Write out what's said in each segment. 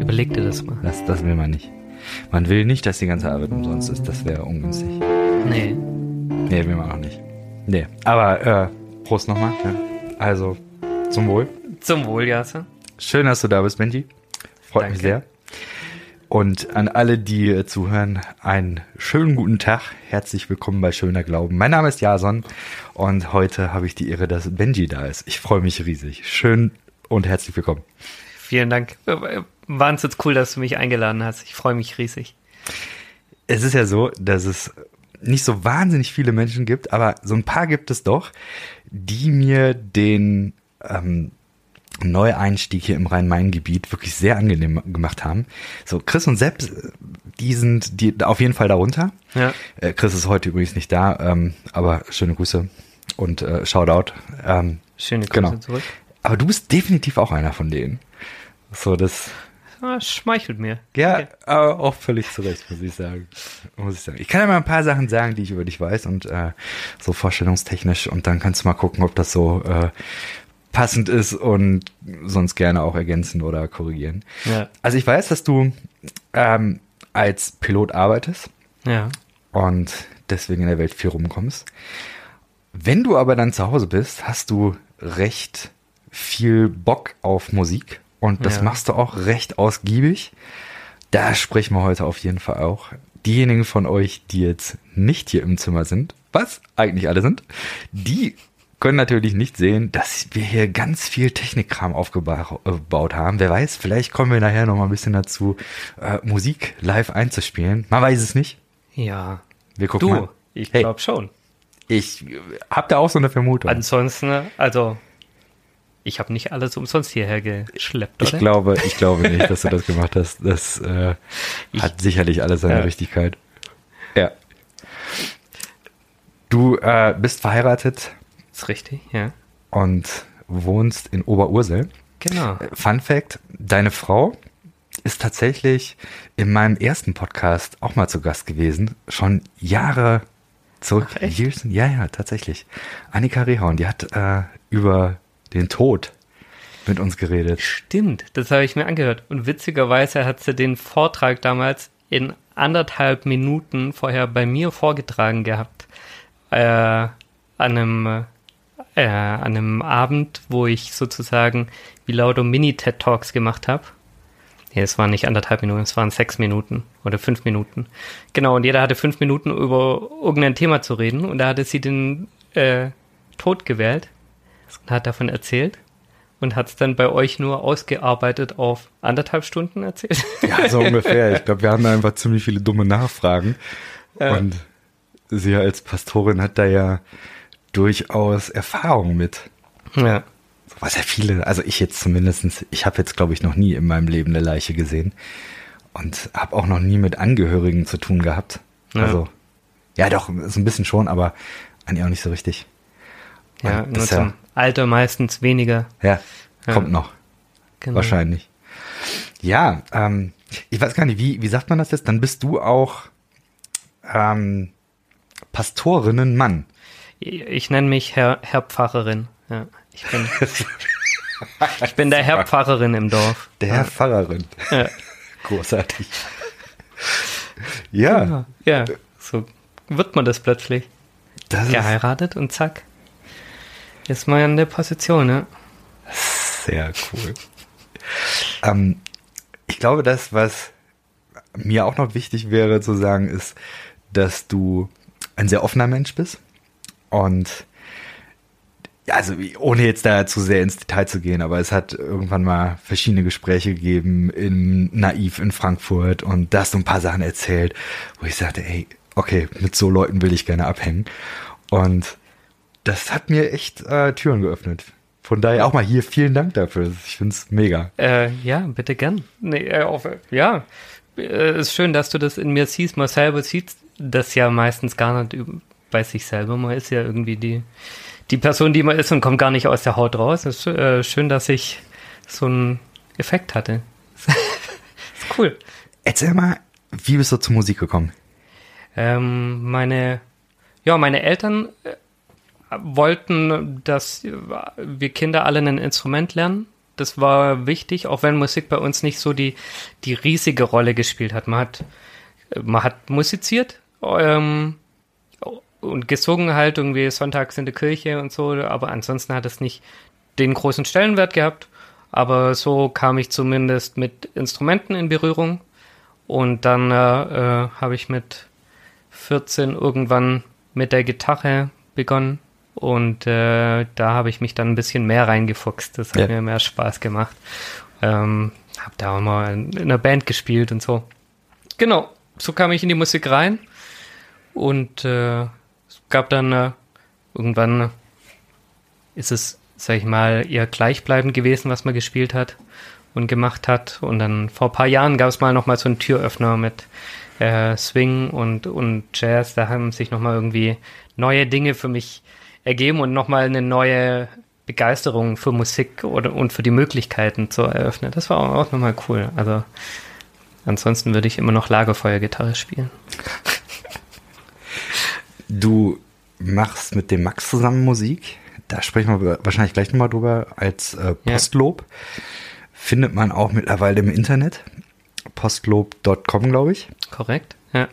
Überleg dir das mal. Das, das will man nicht. Man will nicht, dass die ganze Arbeit umsonst ist. Das wäre ungünstig. Nee. Nee, will man auch nicht. Nee, aber äh, Prost nochmal. Ja. Also, zum Wohl. Zum Wohl, Jase. Schön, dass du da bist, Benji. Freut mich Danke. sehr. Und an alle, die zuhören, einen schönen guten Tag. Herzlich willkommen bei Schöner Glauben. Mein Name ist Jason und heute habe ich die Ehre, dass Benji da ist. Ich freue mich riesig. Schön und herzlich willkommen. Vielen Dank. Wahnsinnig cool, dass du mich eingeladen hast. Ich freue mich riesig. Es ist ja so, dass es nicht so wahnsinnig viele Menschen gibt, aber so ein paar gibt es doch, die mir den ähm, Neueinstieg hier im Rhein-Main-Gebiet wirklich sehr angenehm gemacht haben. So, Chris und Sepp, äh, die sind die auf jeden Fall darunter. Ja. Äh, Chris ist heute übrigens nicht da, ähm, aber schöne Grüße und äh, Shoutout. Ähm, Schöne Grüße Genau. zurück. aber du bist definitiv auch einer von denen. So, das, Ah, schmeichelt mir. ja, Okay. aber auch völlig zurecht, muss ich sagen. Muss ich sagen. Ich kann ja mal ein paar Sachen sagen, die ich über dich weiß und äh, so vorstellungstechnisch und dann kannst du mal gucken, ob das so äh, passend ist und sonst gerne auch ergänzen oder korrigieren. Ja. Also ich weiß, dass du ähm, als Pilot arbeitest Ja. und deswegen in der Welt viel rumkommst. Wenn du aber dann zu Hause bist, hast du recht viel Bock auf Musik und das Ja. machst du auch recht ausgiebig. Da sprechen wir heute auf jeden Fall auch. Diejenigen von euch, die jetzt nicht hier im Zimmer sind, was eigentlich alle sind, die können natürlich nicht sehen, dass wir hier ganz viel Technikkram aufgebaut haben. Wer weiß, vielleicht kommen wir nachher noch mal ein bisschen dazu, äh, Musik live einzuspielen. Man weiß es nicht. Ja. Wir gucken Du, mal. ich Hey. glaube schon. Ich habe da auch so eine Vermutung. Ansonsten, also, ich habe nicht alles umsonst hierher geschleppt, oder? ich glaube, ich glaube nicht, dass du das gemacht hast. Das äh, hat sicherlich alles seine Ja. Richtigkeit. Ja. Du äh, bist verheiratet Ist richtig, ja. und wohnst in Oberursel. Genau. Äh, Fun Fact: Deine Frau ist tatsächlich in meinem ersten Podcast auch mal zu Gast gewesen. Schon Jahre zurück. Ach? Years- Ja, ja, tatsächlich. Annika Rehorn, die hat äh, über den Tod mit uns geredet. Stimmt, das habe ich mir angehört. Und witzigerweise hat sie den Vortrag damals in anderthalb Minuten vorher bei mir vorgetragen gehabt. Äh, an einem, äh, an einem Abend, wo ich sozusagen wie lauter Mini-TED Talks gemacht habe. Nee, es waren nicht anderthalb Minuten, es waren sechs Minuten oder fünf Minuten. Genau, und jeder hatte fünf Minuten über irgendein Thema zu reden und da hatte sie den äh, Tod gewählt und hat davon erzählt und hat es dann bei euch nur ausgearbeitet auf anderthalb Stunden erzählt. Ja, so ungefähr. Ich glaube, wir haben da einfach ziemlich viele dumme Nachfragen. Ja. Und sie als Pastorin hat da ja durchaus Erfahrung mit. ja. So Was ja viele, also ich jetzt zumindestens, ich habe jetzt, glaube ich, noch nie in meinem Leben eine Leiche gesehen. Und habe auch noch nie mit Angehörigen zu tun gehabt. Ja. Also, ja doch, so ein bisschen schon, aber eigentlich auch nicht so richtig. Ja, Und nur ja- zum Alter meistens weniger. Ja, Ja. kommt noch. Genau. Wahrscheinlich. Ja, ähm, ich weiß gar nicht, wie, wie sagt man das jetzt? Dann bist du auch ähm, Pastorinnenmann. Ich, nenne mich Herr, Herr Pfarrerin. Ja, ich bin, ich bin der Herr Pfarrerin im Dorf. Der Herr Pfarrerin. Ja. Großartig. Ja, Ja, so wird man das plötzlich. das Geheiratet und zack. Ist man in der Position, ne? sehr cool. ähm, ich glaube, das, was mir auch noch wichtig wäre zu sagen, ist, dass du ein sehr offener Mensch bist und ja, also ohne jetzt da zu sehr ins Detail zu gehen, aber es hat irgendwann mal verschiedene Gespräche gegeben in Naiv in Frankfurt und da hast du ein paar Sachen erzählt, wo ich sagte, ey, okay, mit so Leuten will ich gerne abhängen. Und das hat mir echt äh, Türen geöffnet. Von daher auch mal hier vielen Dank dafür. Ich find's mega. Äh, ja, bitte gern. Nee, äh, auf, ja, äh, ist schön, dass du das in mir siehst. Selber sieht das ja meistens gar nicht bei sich selber. Man ist ja irgendwie die, die Person, die man ist und kommt gar nicht aus der Haut raus. Es ist äh, schön, dass ich so einen Effekt hatte. ist cool. Erzähl mal, wie bist du zur Musik gekommen? Ähm, meine, ja, meine Eltern äh, wollten, dass wir Kinder alle ein Instrument lernen. Das war wichtig, auch wenn Musik bei uns nicht so die, die riesige Rolle gespielt hat. Man hat, man hat musiziert ähm, und gesungen halt irgendwie sonntags in der Kirche und so, aber ansonsten hat es nicht den großen Stellenwert gehabt. Aber so kam ich zumindest mit Instrumenten in Berührung. Und dann äh, äh, habe ich mit 14 irgendwann mit der Gitarre begonnen. Und äh, da habe ich mich dann ein bisschen mehr reingefuchst. Das hat ja. mir mehr Spaß gemacht. Ähm, habe da auch mal in einer Band gespielt und so. Genau, so kam ich in die Musik rein. Und äh, gab dann äh, irgendwann, ist es, sag ich mal, eher gleichbleibend gewesen, was man gespielt hat und gemacht hat. Und dann vor ein paar Jahren gab es mal nochmal so einen Türöffner mit äh, Swing und, und Jazz. Da haben sich nochmal irgendwie neue Dinge für mich ergeben und nochmal eine neue Begeisterung für Musik oder, und für die Möglichkeiten zu eröffnen. Das war auch nochmal cool. Also ansonsten würde ich immer noch Lagerfeuergitarre spielen. Du machst mit dem Max zusammen Musik. Da sprechen wir wahrscheinlich gleich nochmal drüber als äh, Postlob. Ja. Findet man auch mittlerweile im Internet. Postlob.com, glaube ich. Korrekt, ja.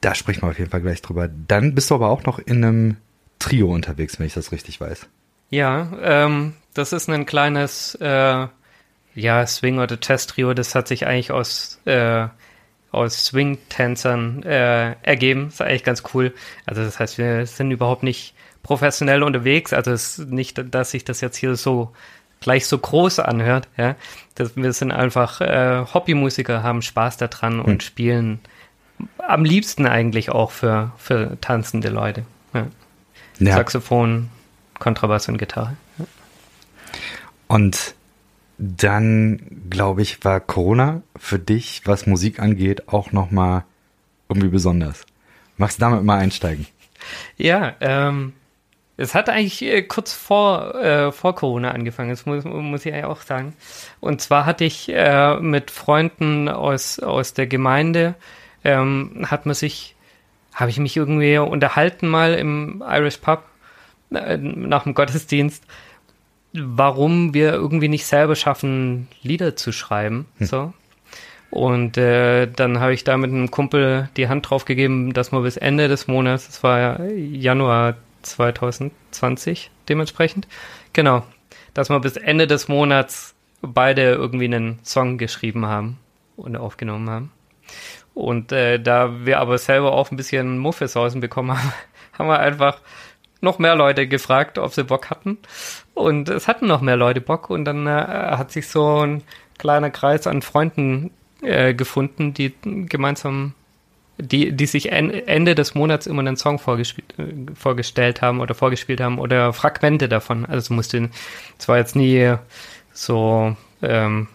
Da sprechen wir auf jeden Fall gleich drüber. Dann bist du aber auch noch in einem Trio unterwegs, wenn ich das richtig weiß. Ja, ähm, das ist ein kleines äh, ja, Swing- oder Test-Trio. Das hat sich eigentlich aus, äh, aus Swing-Tänzern äh, ergeben. Das ist eigentlich ganz cool. Also das heißt, wir sind überhaupt nicht professionell unterwegs. Also es ist nicht, dass sich das jetzt hier so gleich so groß anhört. Ja, das, wir sind einfach äh, Hobbymusiker, haben Spaß daran hm. und spielen am liebsten eigentlich auch für, für tanzende Leute. Ja. Ja. Saxophon, Kontrabass und Gitarre. Und dann, glaube ich, war Corona für dich, was Musik angeht, auch nochmal irgendwie besonders. Magst du damit mal einsteigen? Ja, ähm, es hat eigentlich äh, kurz vor, äh, vor Corona angefangen, das muss, muss ich eigentlich auch sagen. Und zwar hatte ich äh, mit Freunden aus, aus der Gemeinde, ähm, hat man sich habe ich mich irgendwie unterhalten mal im Irish Pub äh, nach dem Gottesdienst, warum wir irgendwie nicht selber schaffen, Lieder zu schreiben. Hm. So. Und äh, dann habe ich da mit einem Kumpel die Hand drauf gegeben, dass wir bis Ende des Monats, das war ja Januar 2020 dementsprechend, genau, dass wir bis Ende des Monats beide irgendwie einen Song geschrieben haben und aufgenommen haben. Und äh, da wir aber selber auch ein bisschen Muffelsausen bekommen haben, haben wir einfach noch mehr Leute gefragt, ob sie Bock hatten. Und es hatten noch mehr Leute Bock. Und dann äh, hat sich so ein kleiner Kreis an Freunden äh, gefunden, die gemeinsam, die, die sich en Ende des Monats immer einen Song äh, vorgestellt haben oder vorgespielt haben oder Fragmente davon. Also es musste, es war jetzt nie so ähm,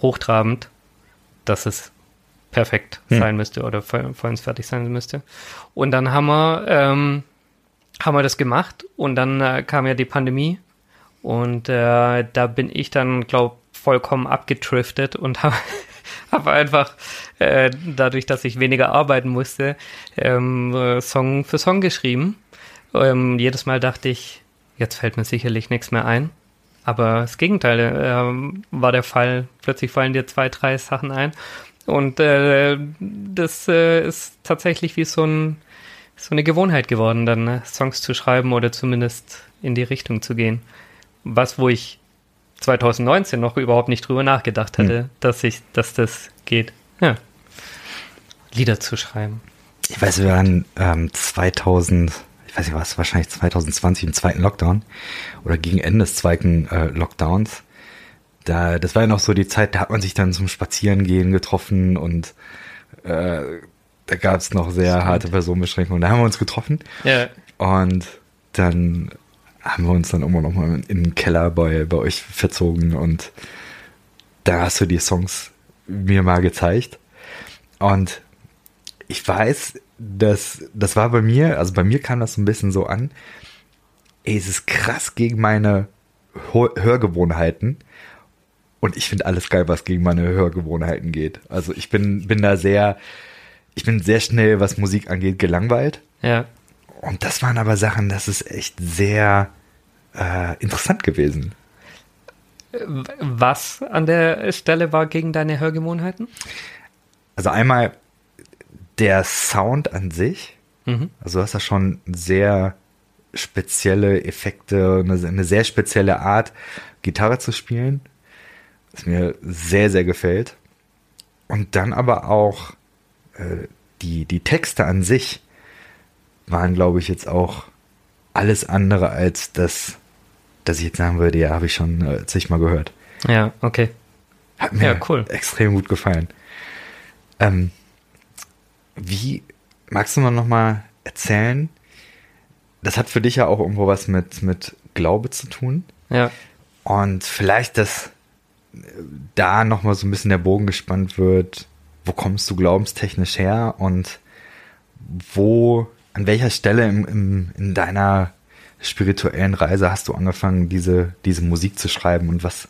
hochtrabend, dass es perfekt hm. sein müsste oder vollends fertig sein müsste. Und dann haben wir, ähm, haben wir das gemacht und dann äh, kam ja die Pandemie und äh, da bin ich dann, glaube vollkommen abgedriftet und habe hab einfach äh, dadurch, dass ich weniger arbeiten musste, ähm, äh, Song für Song geschrieben. Ähm, jedes Mal dachte ich, jetzt fällt mir sicherlich nichts mehr ein. Aber das Gegenteil äh, war der Fall. Plötzlich fallen dir zwei, drei Sachen ein und äh, das äh, ist tatsächlich wie so, ein, so eine Gewohnheit geworden, dann ne? Songs zu schreiben oder zumindest in die Richtung zu gehen. Was, wo ich 2019 noch überhaupt nicht drüber nachgedacht hätte, hm. dass ich, dass das geht. Ja. Lieder zu schreiben. Ich weiß, wir waren ähm, 2000, ich weiß nicht was, wahrscheinlich 2020 im zweiten Lockdown oder gegen Ende des zweiten äh, Lockdowns da, das war ja noch so die Zeit, da hat man sich dann zum Spazierengehen getroffen und äh, da gab es noch sehr harte Personenbeschränkungen. Da haben wir uns getroffen. Ja. Und dann haben wir uns dann immer noch mal in den Keller bei, bei euch verzogen und da hast du die Songs mir mal gezeigt. Und ich weiß, dass das war bei mir, also bei mir kam das so ein bisschen so an, ey, es ist krass gegen meine Hörgewohnheiten und ich finde alles geil, was gegen meine Hörgewohnheiten geht. Also ich bin, bin da sehr, ich bin sehr schnell, was Musik angeht, gelangweilt. Ja. und das waren aber Sachen, das ist echt sehr äh, interessant gewesen. Was an der Stelle war gegen deine Hörgewohnheiten? Also einmal der Sound an sich. Mhm. Also du hast da schon sehr spezielle Effekte, eine, eine sehr spezielle Art, Gitarre zu spielen, was mir sehr, sehr gefällt. Und dann aber auch die, die Texte an sich waren, glaube ich, jetzt auch alles andere als das, dass ich jetzt sagen würde, ja, habe ich schon äh, zigmal gehört. Ja, okay. Hat mir ja, cool. extrem gut gefallen. Ähm, wie magst du noch mal erzählen? Das hat für dich ja auch irgendwo was mit, mit Glaube zu tun. Ja. Und vielleicht, dass da noch mal so ein bisschen der Bogen gespannt wird. Wo kommst du glaubenstechnisch her und wo, an welcher Stelle im, im, in deiner spirituellen Reise hast du angefangen, diese, diese Musik zu schreiben und was,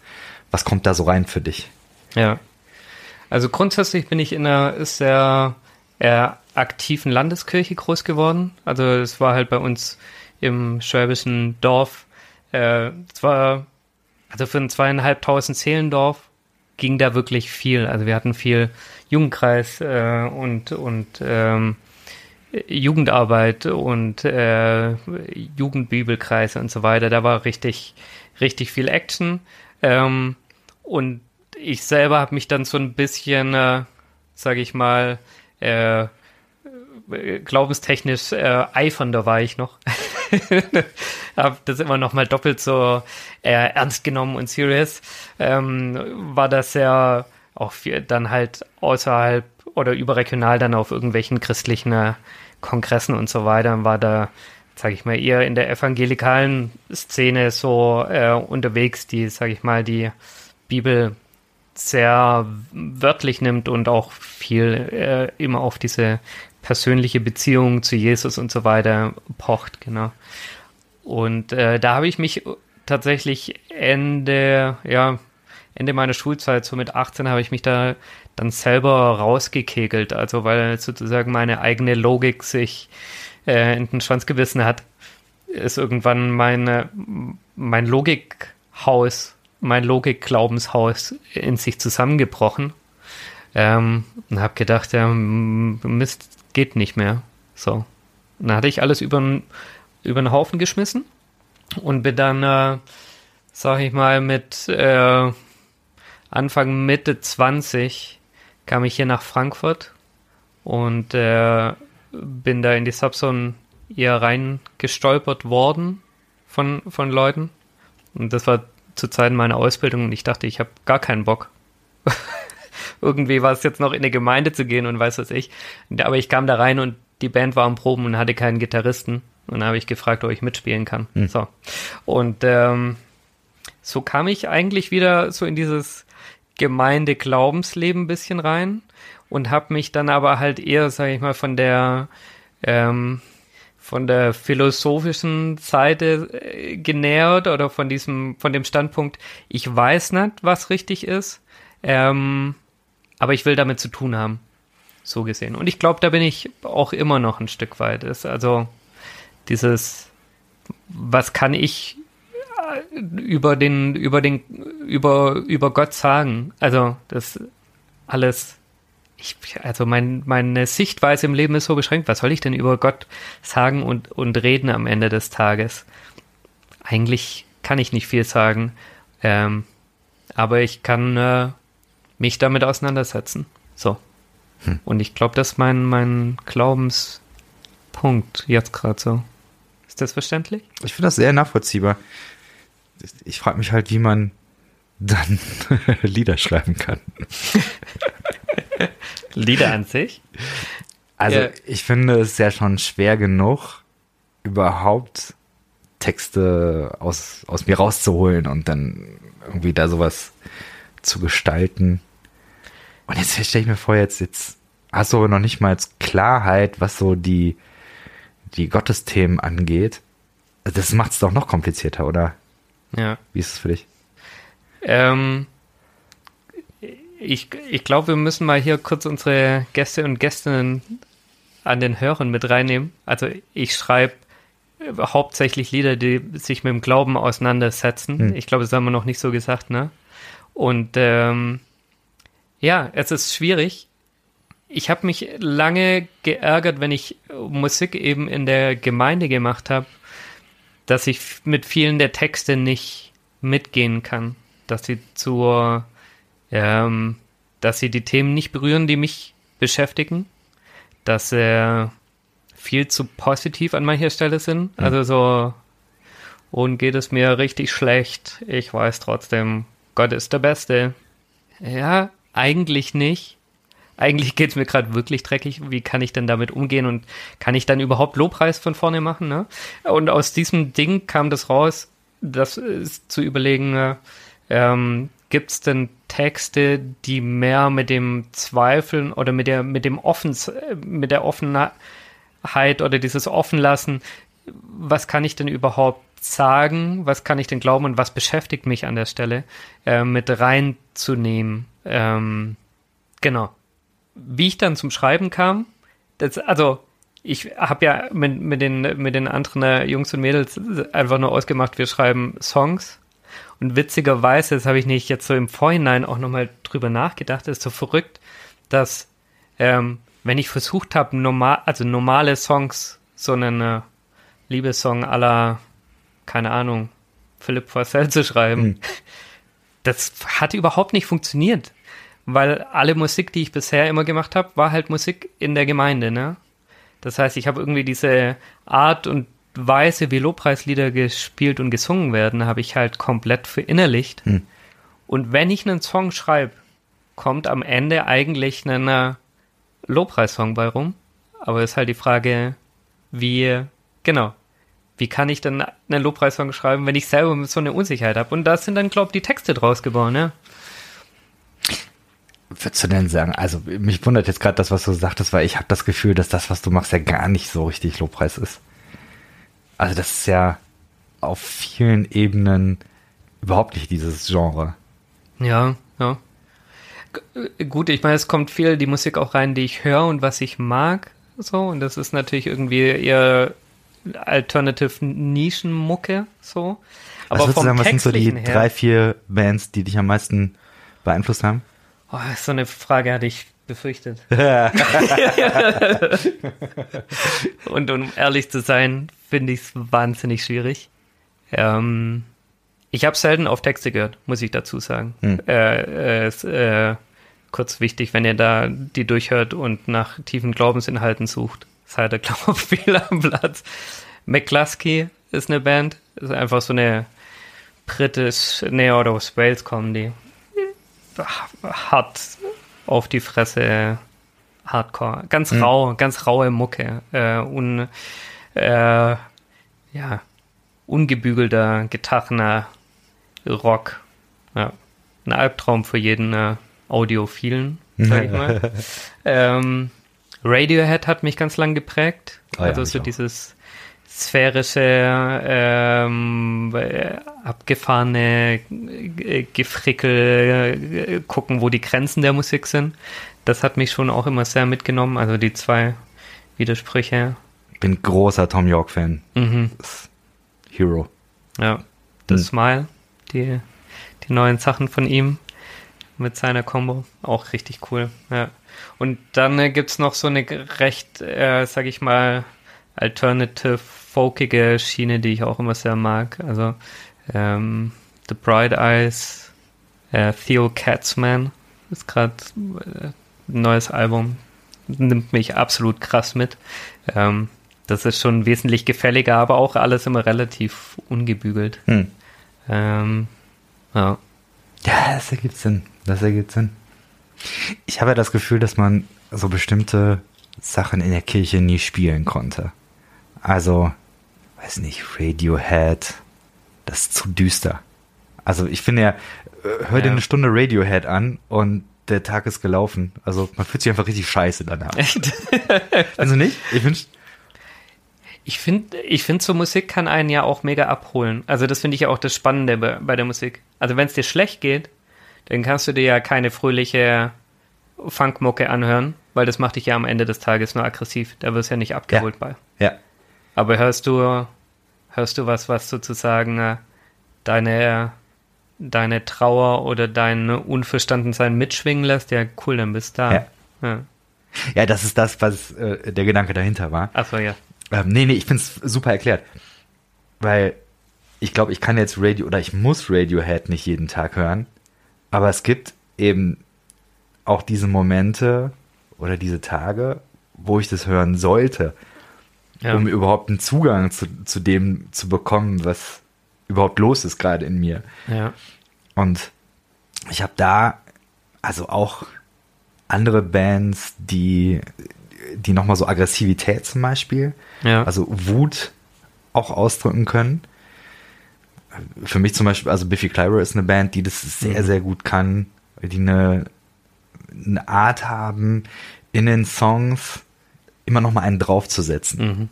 was kommt da so rein für dich? Ja. Also grundsätzlich bin ich in einer sehr eher aktiven Landeskirche groß geworden. Also es war halt bei uns im schwäbischen Dorf. Äh, es war, also für ein zweieinhalbtausend Seelendorf ging da wirklich viel. Also wir hatten viel Jugendkreis äh, und, und ähm, Jugendarbeit und äh, Jugendbibelkreise und so weiter. Da war richtig, richtig viel Action. Ähm, und ich selber habe mich dann so ein bisschen, äh, sage ich mal, äh, glaubenstechnisch äh, eifernder war ich noch. habe das immer noch mal doppelt so äh, ernst genommen und serious. Ähm, war das ja auch viel, dann halt außerhalb oder überregional dann auf irgendwelchen christlichen äh, Kongressen und so weiter war da sage ich mal, eher in der evangelikalen Szene so äh, unterwegs, die, sage ich mal, die Bibel sehr wörtlich nimmt und auch viel äh, immer auf diese persönliche Beziehung zu Jesus und so weiter pocht, genau. Und äh, da habe ich mich tatsächlich Ende, ja, Ende meiner Schulzeit, so mit 18, habe ich mich da dann selber rausgekegelt, also weil sozusagen meine eigene Logik sich äh, in den Schwanz gebissen hat, ist irgendwann meine, mein Logikhaus mein Logik-Glaubenshaus in sich zusammengebrochen ähm, und habe gedacht, ja, Mist, geht nicht mehr. So. Dann hatte ich alles über, über den Haufen geschmissen und bin dann, äh, sag ich mal, mit äh, Anfang, Mitte 20 kam ich hier nach Frankfurt und äh, bin da in die Subzone eher reingestolpert worden von, von Leuten. Und das war zu Zeiten meiner Ausbildung und ich dachte, ich habe gar keinen Bock. Irgendwie war es jetzt noch in eine Gemeinde zu gehen und weiß was ich. Aber ich kam da rein und die Band war am Proben und hatte keinen Gitarristen. Und dann habe ich gefragt, ob ich mitspielen kann. Hm. So. Und ähm, so kam ich eigentlich wieder so in dieses Gemeinde-Glaubensleben ein bisschen rein und habe mich dann aber halt eher, sage ich mal, von der ähm, von der philosophischen Seite äh, genähert oder von diesem, von dem Standpunkt, ich weiß nicht, was richtig ist, ähm, aber ich will damit zu tun haben. So gesehen. Und ich glaube, da bin ich auch immer noch ein Stück weit. Ist also dieses, was kann ich über den, über den, über, über Gott sagen? Also, das alles ich, also mein, meine Sichtweise im Leben ist so beschränkt. Was soll ich denn über Gott sagen und, und reden am Ende des Tages? Eigentlich kann ich nicht viel sagen, ähm, aber ich kann äh, mich damit auseinandersetzen. So. Hm. Und ich glaube, das ist mein, mein Glaubenspunkt jetzt gerade so. Ist das verständlich? Ich finde das sehr nachvollziehbar. Ich frage mich halt, wie man dann Lieder schreiben kann. Lieder an sich? Also ja. ich finde es ja schon schwer genug, überhaupt Texte aus, aus mir rauszuholen und dann irgendwie da sowas zu gestalten. Und jetzt stelle ich mir vor, jetzt, jetzt hast du aber noch nicht mal Klarheit, was so die, die Gottesthemen angeht. Das macht es doch noch komplizierter, oder? Ja. Wie ist es für dich? Ähm, ich, ich glaube, wir müssen mal hier kurz unsere Gäste und Gästinnen an den Hörern mit reinnehmen. Also ich schreibe hauptsächlich Lieder, die sich mit dem Glauben auseinandersetzen. Hm. Ich glaube, das haben wir noch nicht so gesagt, ne? Und ähm, ja, es ist schwierig. Ich habe mich lange geärgert, wenn ich Musik eben in der Gemeinde gemacht habe, dass ich mit vielen der Texte nicht mitgehen kann, dass sie zur, ähm, dass sie die Themen nicht berühren, die mich beschäftigen, dass er viel zu positiv an mancher Stelle sind. Mhm. Also so, und geht es mir richtig schlecht, ich weiß trotzdem, Gott ist der Beste. Ja, eigentlich nicht. Eigentlich geht es mir gerade wirklich dreckig. Wie kann ich denn damit umgehen und kann ich dann überhaupt Lobpreis von vorne machen? Ne? Und aus diesem Ding kam das raus, das ist zu überlegen, äh, ähm, gibt es denn Texte, die mehr mit dem Zweifeln oder mit der mit dem Offens mit der Offenheit oder dieses Offenlassen, was kann ich denn überhaupt sagen, was kann ich denn glauben und was beschäftigt mich an der Stelle, äh, mit reinzunehmen. Ähm, genau. Wie ich dann zum Schreiben kam, das, also ich habe ja mit, mit, den, mit den anderen äh, Jungs und Mädels einfach nur ausgemacht, wir schreiben Songs. Und witzigerweise, das habe ich nicht jetzt so im Vorhinein auch nochmal drüber nachgedacht, ist so verrückt, dass ähm, wenn ich versucht habe, normal, also normale Songs, so einen äh, Liebessong aller keine Ahnung, Philipp Forcell zu schreiben. Hm. Das hat überhaupt nicht funktioniert, weil alle Musik, die ich bisher immer gemacht habe, war halt Musik in der Gemeinde, ne? Das heißt, ich habe irgendwie diese Art und Weise, wie Lobpreislieder gespielt und gesungen werden, habe ich halt komplett verinnerlicht. Hm. Und wenn ich einen Song schreibe, kommt am Ende eigentlich ein äh, Lobpreissong bei rum. Aber ist halt die Frage, wie, genau, wie kann ich dann einen Lobpreissong schreiben, wenn ich selber so eine Unsicherheit habe? Und da sind dann, glaube ich, die Texte draus geboren, ja. Würdest du denn sagen, also mich wundert jetzt gerade das, was du sagtest, weil ich habe das Gefühl, dass das, was du machst, ja gar nicht so richtig Lobpreis ist. Also das ist ja auf vielen Ebenen überhaupt nicht dieses Genre. Ja, ja. G gut, ich meine, es kommt viel die Musik auch rein, die ich höre und was ich mag, so, und das ist natürlich irgendwie eher Alternative Nischenmucke so. Aber was, vom sagen, was sind so die her, drei, vier Bands, die dich am meisten beeinflusst haben? Oh, so eine Frage hatte ich befürchtet. und um ehrlich zu sein, finde ich es wahnsinnig schwierig. Ähm, ich habe selten auf Texte gehört, muss ich dazu sagen. Hm. Äh, äh, äh, kurz wichtig, wenn ihr da die durchhört und nach tiefen Glaubensinhalten sucht seid ihr, glaube ich, viel am Platz. McCluskey ist eine Band, ist einfach so eine britisch, nee, oder aus Wales kommen die. Hart auf die Fresse Hardcore. Ganz mhm. rau, ganz raue Mucke. Äh, un, äh, ja, ungebügelter, getachener Rock. Ja, ein Albtraum für jeden äh, Audiophilen, sag ich mal. ähm, Radiohead hat mich ganz lang geprägt. Oh, also ja, so dieses sphärische, ähm, abgefahrene Gefrickel, äh, gucken, wo die Grenzen der Musik sind. Das hat mich schon auch immer sehr mitgenommen. Also die zwei Widersprüche. Ich bin großer Tom York-Fan. Mhm. Hero. Ja. The hm. Smile, die, die neuen Sachen von ihm mit seiner Combo. Auch richtig cool. Ja. Und dann äh, es noch so eine recht, äh, sag ich mal, alternative, folkige Schiene, die ich auch immer sehr mag. Also ähm, The Bright Eyes, äh, Theo Katzman ist gerade äh, ein neues Album. Nimmt mich absolut krass mit. Ähm, das ist schon wesentlich gefälliger, aber auch alles immer relativ ungebügelt. Hm. Ähm, ja. Ja, das ergibt Sinn. Das ergibt Sinn. Ich habe ja das Gefühl, dass man so bestimmte Sachen in der Kirche nie spielen konnte. Also, weiß nicht, Radiohead, das ist zu düster. Also ich finde ja, äh, hör ja. dir eine Stunde Radiohead an und der Tag ist gelaufen. Also man fühlt sich einfach richtig scheiße danach. Echt? also nicht? Ich wünsch ich finde, ich finde, so Musik kann einen ja auch mega abholen. Also das finde ich ja auch das Spannende bei, bei der Musik. Also wenn es dir schlecht geht, dann kannst du dir ja keine fröhliche Funkmucke anhören, weil das macht dich ja am Ende des Tages nur aggressiv. Da wirst du ja nicht abgeholt Ja. bei. Ja. Aber hörst du, hörst du was, was sozusagen äh, deine, deine Trauer oder dein Unverstandensein mitschwingen lässt? Ja, cool, dann bist du da. Ja. Ja. Ja, das ist das, was äh, der Gedanke dahinter war. Achso, ja. Ähm, nee, nee, ich find's super erklärt. Weil ich glaube, ich kann jetzt Radio oder ich muss Radiohead nicht jeden Tag hören. Aber es gibt eben auch diese Momente oder diese Tage, wo ich das hören sollte, ja. um überhaupt einen Zugang zu, zu dem zu bekommen, was überhaupt los ist gerade in mir. ja. Und ich habe da also auch andere Bands, die, die nochmal so Aggressivität zum Beispiel, Ja. also Wut auch ausdrücken können. Für mich zum Beispiel, also Biffy Clyro ist eine Band, die das sehr, Mhm. sehr gut kann, die eine, eine Art haben, in den Songs immer nochmal einen draufzusetzen. Mhm.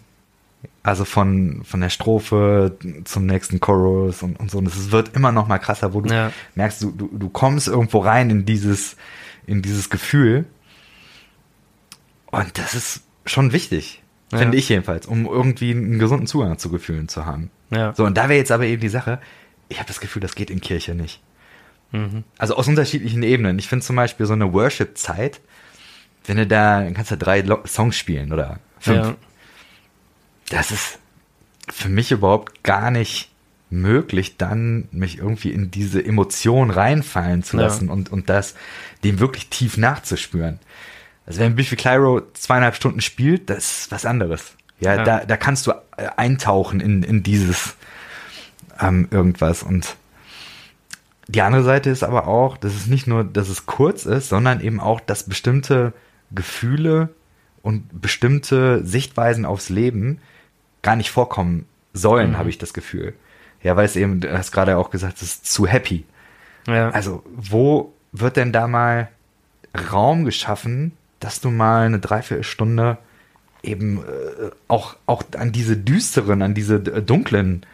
Also von, von der Strophe zum nächsten Chorus und, und so. Und es wird immer noch mal krasser, wo du Ja. merkst, du, du, du kommst irgendwo rein in dieses, in dieses Gefühl. Und das ist schon wichtig, Ja. finde ich jedenfalls, um irgendwie einen gesunden Zugang zu Gefühlen zu haben. Ja. So, und da wäre jetzt aber eben die Sache, ich habe das Gefühl, das geht in Kirche nicht. Mhm. Also aus unterschiedlichen Ebenen. Ich finde zum Beispiel so eine Worship-Zeit, wenn du da, dann kannst du drei Songs spielen oder fünf Ja. das ist für mich überhaupt gar nicht möglich, dann mich irgendwie in diese Emotion reinfallen zu Ja. lassen und, und das dem wirklich tief nachzuspüren. Also wenn Biffy Clyro zweieinhalb Stunden spielt, das ist was anderes. Ja, Ja. Da, da kannst du äh, eintauchen in, in dieses ähm, irgendwas. Und die andere Seite ist aber auch, dass es nicht nur, dass es kurz ist, sondern eben auch, dass bestimmte Gefühle und bestimmte Sichtweisen aufs Leben gar nicht vorkommen sollen, Mhm. habe ich das Gefühl. Ja, weil es eben, du hast gerade auch gesagt, es ist zu happy. Ja. Also, wo wird denn da mal Raum geschaffen, dass du mal eine Dreiviertelstunde eben äh, auch, auch an diese düsteren, an diese dunklen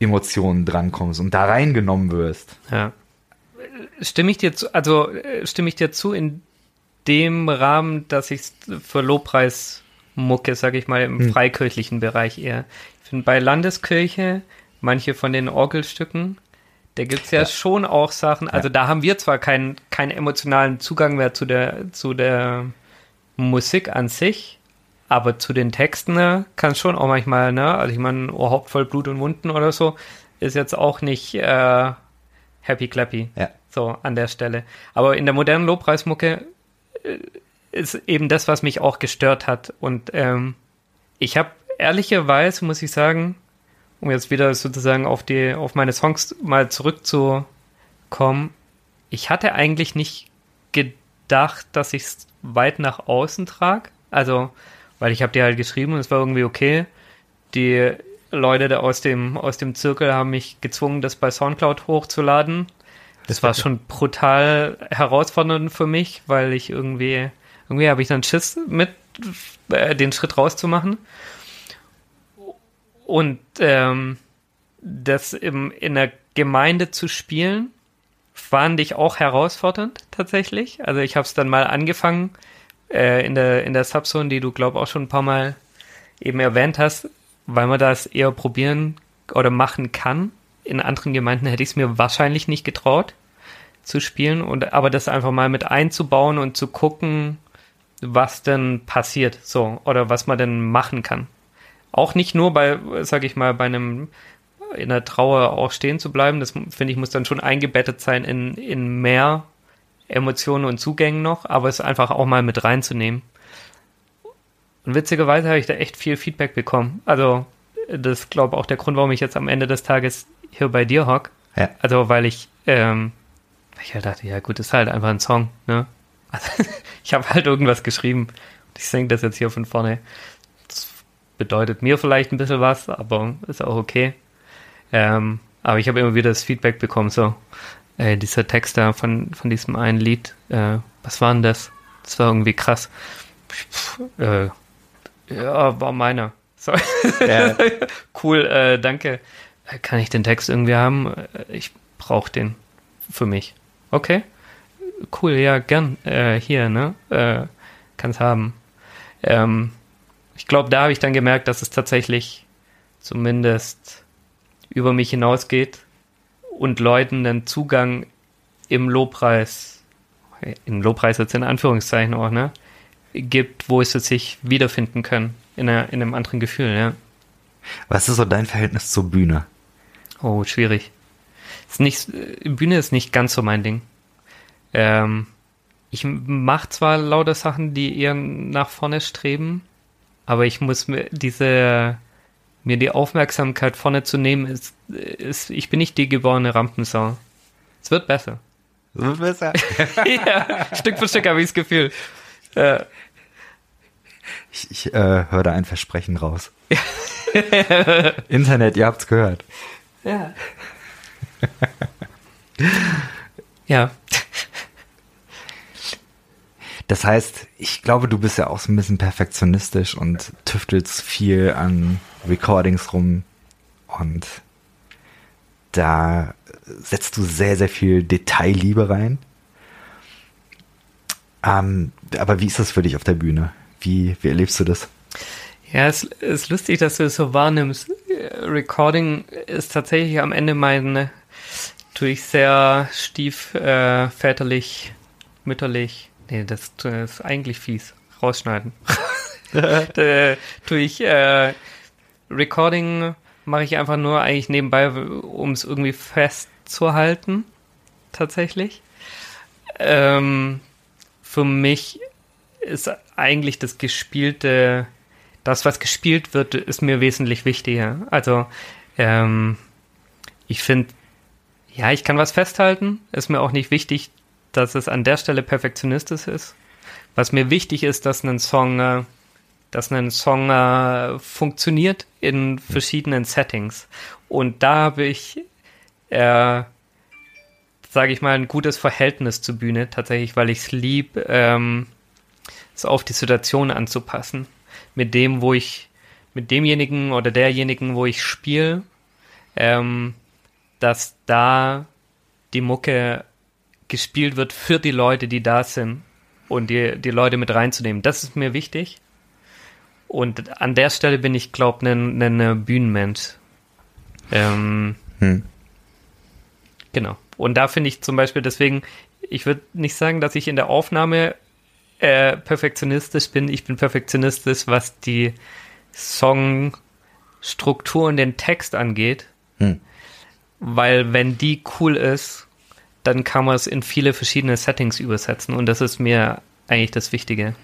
Emotionen drankommst und da reingenommen wirst? Ja. Stimme ich dir zu, also äh, stimme ich dir zu in dem Rahmen, dass ich für Lobpreismucke, sage ich mal, im Hm. freikirchlichen Bereich eher. Ich finde bei Landeskirche, manche von den Orgelstücken, da gibt's ja, Ja. schon auch Sachen, also da haben wir zwar keinen keinen emotionalen Zugang mehr zu der, zu der Musik an sich, aber zu den Texten ne, kann schon auch manchmal, ne, also ich meine, oh, Haupt voll Blut und Wunden oder so, ist jetzt auch nicht äh, happy clappy. Ja. So an der Stelle. Aber in der modernen Lobpreismucke ist eben das, was mich auch gestört hat. Und ähm, ich habe ehrlicherweise, muss ich sagen, um jetzt wieder sozusagen auf die, auf meine Songs mal zurückzukommen, ich hatte eigentlich nicht gedacht, dass ich es weit nach außen trage. Also, weil ich habe dir halt geschrieben und es war irgendwie okay. Die Leute da aus dem, aus dem Zirkel haben mich gezwungen, das bei Soundcloud hochzuladen. Das war schon brutal herausfordernd für mich, weil ich irgendwie, irgendwie habe ich dann Schiss mit, äh, den Schritt rauszumachen. Und ähm, das im, in der Gemeinde zu spielen, fand ich auch herausfordernd tatsächlich. Also ich habe es dann mal angefangen äh, in der in der Subzone, die du glaube auch schon ein paar Mal eben erwähnt hast, weil man das eher probieren oder machen kann. In anderen Gemeinden hätte ich es mir wahrscheinlich nicht getraut zu spielen und aber das einfach mal mit einzubauen und zu gucken, was denn passiert, so oder was man denn machen kann. Auch nicht nur bei, sag ich mal, bei einem in der Trauer auch stehen zu bleiben. Das finde ich muss dann schon eingebettet sein in, in mehr Emotionen und Zugängen noch, aber es einfach auch mal mit reinzunehmen. Und witzigerweise habe ich da echt viel Feedback bekommen. Also, das glaube auch der Grund, warum ich jetzt am Ende des Tages hier bei dir hock. Ja. Also, weil ich, ähm, ich halt dachte, ja gut, ist halt einfach ein Song, ne? Also, ich habe halt irgendwas geschrieben. Und ich singe das jetzt hier von vorne. Das bedeutet mir vielleicht ein bisschen was, aber ist auch okay. Ähm, aber ich habe immer wieder das Feedback bekommen, so, äh, dieser Text da von, von diesem einen Lied, äh, was war denn das? Das war irgendwie krass. Pff, äh, ja, war meiner. So. Ja. cool, äh, danke. Kann ich den Text irgendwie haben? Äh, Ich brauche den für mich. Okay. cool, ja, gern, äh, hier, ne? Äh, kann's haben. Ähm, ich glaube, da habe ich dann gemerkt, dass es tatsächlich zumindest über mich hinausgeht und Leuten den Zugang im Lobpreis, im Lobpreis jetzt in Anführungszeichen auch, ne, gibt, wo sie sich wiederfinden können in, einer, in einem anderen Gefühl, ja. Was ist so dein Verhältnis zur Bühne? Oh, schwierig. Ist nicht, Bühne ist nicht ganz so mein Ding. Ähm, ich mache zwar lauter Sachen, die eher nach vorne streben, aber ich muss mir diese mir die Aufmerksamkeit vorne zu nehmen, ist, ist ich bin nicht die geborene Rampensau. Es wird besser. Es wird besser. ja, Stück für Stück habe ich das Gefühl. Äh, ich ich äh, höre da ein Versprechen raus. Internet, ihr habt's gehört. Ja. ja. Das heißt, ich glaube, du bist ja auch so ein bisschen perfektionistisch und tüftelst viel an Recordings rum und da setzt du sehr, sehr viel Detailliebe rein. Ähm, aber wie ist das für dich auf der Bühne? Wie, wie erlebst du das? Ja, es ist lustig, dass du es so wahrnimmst. Recording ist tatsächlich am Ende mein, tue ich sehr stiefväterlich, äh, mütterlich. Nee, das, ist eigentlich fies. Rausschneiden. da, tue ich äh, Recording mache ich einfach nur eigentlich nebenbei, um es irgendwie festzuhalten. Tatsächlich. Ähm, für mich ist eigentlich das Gespielte, das, was gespielt wird, ist mir wesentlich wichtiger. Also, ähm, ich finde, ja, ich kann was festhalten. Ist mir auch nicht wichtig, dass es an der Stelle perfektionistisch ist. Was mir wichtig ist, dass ein Song, äh, dass ein Song äh, funktioniert in verschiedenen Settings. Und da habe ich, äh, sage ich mal, ein gutes Verhältnis zur Bühne, tatsächlich, weil ich es lieb, ähm, es auf die Situation anzupassen. Mit dem, wo ich, mit demjenigen oder derjenigen, wo ich spiele, ähm, dass da die Mucke gespielt wird für die Leute, die da sind und die, die Leute mit reinzunehmen. Das ist mir wichtig. Und an der Stelle bin ich, glaube ich, ein, ein Bühnenmensch. Ähm, hm. Genau. Und da finde ich zum Beispiel deswegen, ich würde nicht sagen, dass ich in der Aufnahme äh, perfektionistisch bin. Ich bin perfektionistisch, was die Songstruktur und den Text angeht. Hm. Weil wenn die cool ist, dann kann man es in viele verschiedene Settings übersetzen. Und das ist mir eigentlich das Wichtige.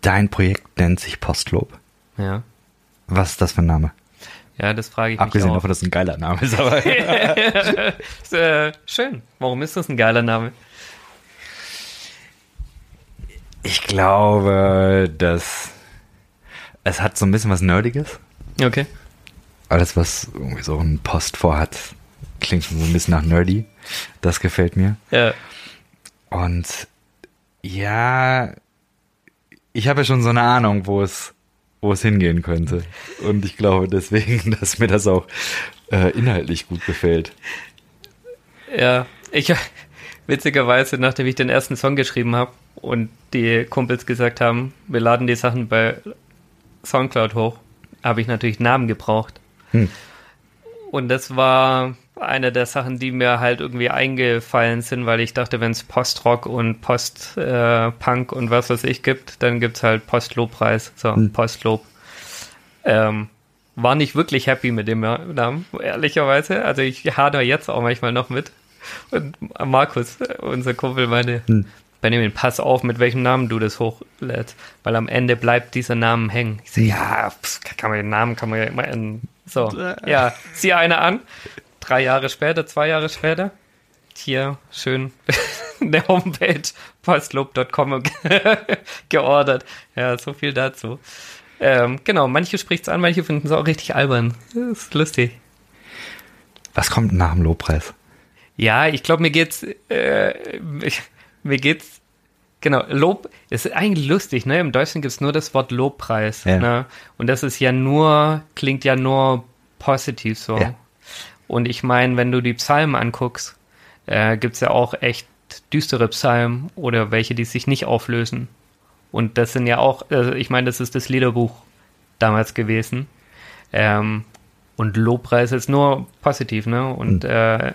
Dein Projekt nennt sich Postlob. Ja. Was ist das für ein Name? Ja, das frage ich Abgesehen mich davon, dass es ein geiler Name ist, aber. ist, äh, schön. Warum ist das ein geiler Name? Ich glaube, dass es hat so ein bisschen was Nerdiges. Okay. Alles, was irgendwie so ein Post vorhat, klingt so ein bisschen nach Nerdy. Das gefällt mir. Ja. Und ja, ich habe ja schon so eine Ahnung, wo es, wo es hingehen könnte. Und ich glaube deswegen, dass mir das auch äh, inhaltlich gut gefällt. Ja, ich witzigerweise, nachdem ich den ersten Song geschrieben habe und die Kumpels gesagt haben, wir laden die Sachen bei Soundcloud hoch, habe ich natürlich Namen gebraucht. Hm. Und das war eine der Sachen, die mir halt irgendwie eingefallen sind, weil ich dachte, wenn es Postrock und Postpunk äh, und was weiß ich gibt, dann gibt es halt Postlobpreis. So, hm. Postlob. Ähm, war nicht wirklich happy mit dem Namen, ehrlicherweise. Also ich hader jetzt auch manchmal noch mit. Und Markus, unser Kumpel, meine, hm. Benjamin, pass auf, mit welchem Namen du das hochlädst, weil am Ende bleibt dieser Name hängen. Ich so, ja, kann man den Namen, kann man ja immer in, so, ja, zieh eine an, drei Jahre später, zwei Jahre später, hier schön eine Homepage postlob.com geordert. Ja, so viel dazu. Ähm, genau, manche spricht es an, manche finden es auch richtig albern. Das ist lustig. Was kommt nach dem Lobpreis? Ja, ich glaube, mir geht's, äh, mir geht's, genau, Lob ist eigentlich lustig, ne? Im Deutschen gibt's nur das Wort Lobpreis, ja. ne? Und das ist ja nur, klingt ja nur positiv so. Ja. Und ich meine, wenn du die Psalmen anguckst, äh, gibt es ja auch echt düstere Psalmen oder welche, die sich nicht auflösen. Und das sind ja auch, also ich meine, das ist das Liederbuch damals gewesen. Ähm, und Lobpreis ist nur positiv, ne? Und mhm. äh,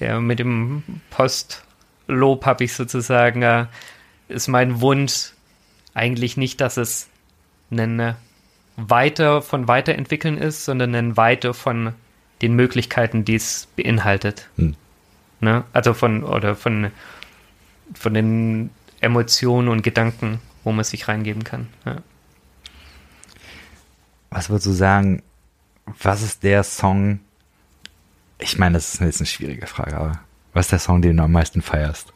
ja, mit dem Postlob habe ich sozusagen, äh, ist mein Wunsch eigentlich nicht, dass es ein äh, Weiter von Weiterentwickeln ist, sondern ein Weiter von den Möglichkeiten, die es beinhaltet. Mhm. Ne? Also von, oder von, von den Emotionen und Gedanken, wo man sich reingeben kann. Ja. Was würdest du sagen, was ist der Song? Ich meine, das ist jetzt eine schwierige Frage, aber was ist der Song, den du am meisten feierst?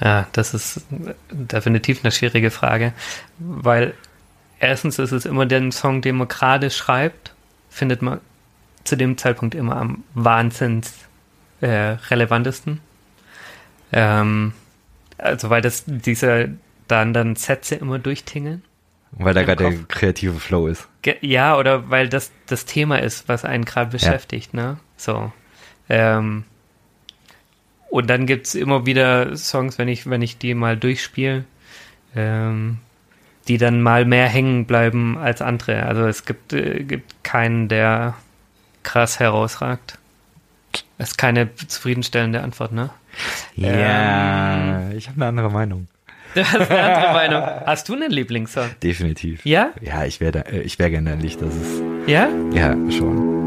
Ja, das ist definitiv eine schwierige Frage, weil erstens ist es immer der Song, den man gerade schreibt, findet man zu dem Zeitpunkt immer am wahnsinns äh, relevantesten. Ähm, also weil das diese dann dann Sätze immer durchtingeln. Weil da gerade der kreative Flow ist. Ja, oder weil das das Thema ist, was einen gerade beschäftigt, ja. ne? So. Ähm, und dann gibt es immer wieder Songs, wenn ich, wenn ich die mal durchspiele, ähm, die dann mal mehr hängen bleiben als andere. Also es gibt, äh, gibt keinen, der krass herausragt. Das ist keine zufriedenstellende Antwort, ne? Ja, ähm, ich habe eine andere Meinung. Du hast eine andere Meinung. Hast du einen Lieblingssong? Definitiv. Ja? Ja, ich wäre äh, ich wär gerne dein Licht. Das ist. Ja? Ja, schon.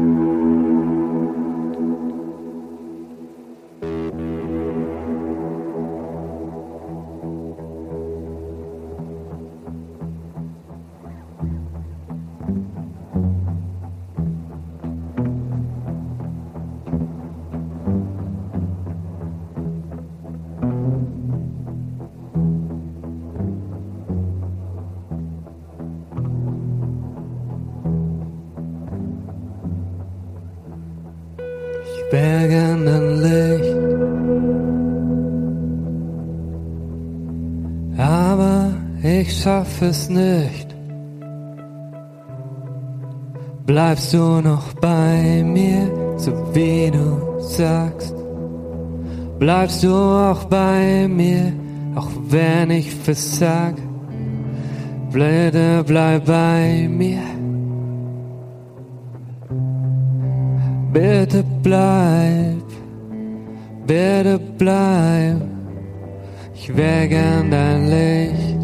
Schaff es nicht. Bleibst du noch bei mir, so wie du sagst? Bleibst du auch bei mir, auch wenn ich versag? Blöde, bleib bei mir. Bitte bleib, bitte bleib, ich wär gern dein Licht.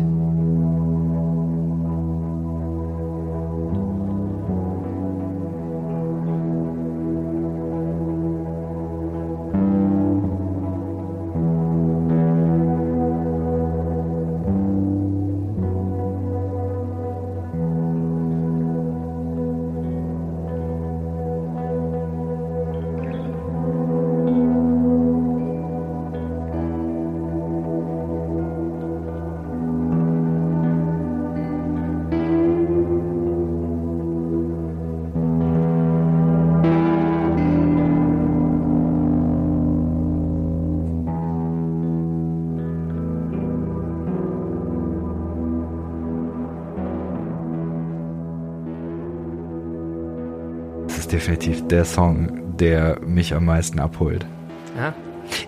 Der Song, der mich am meisten abholt. Ja.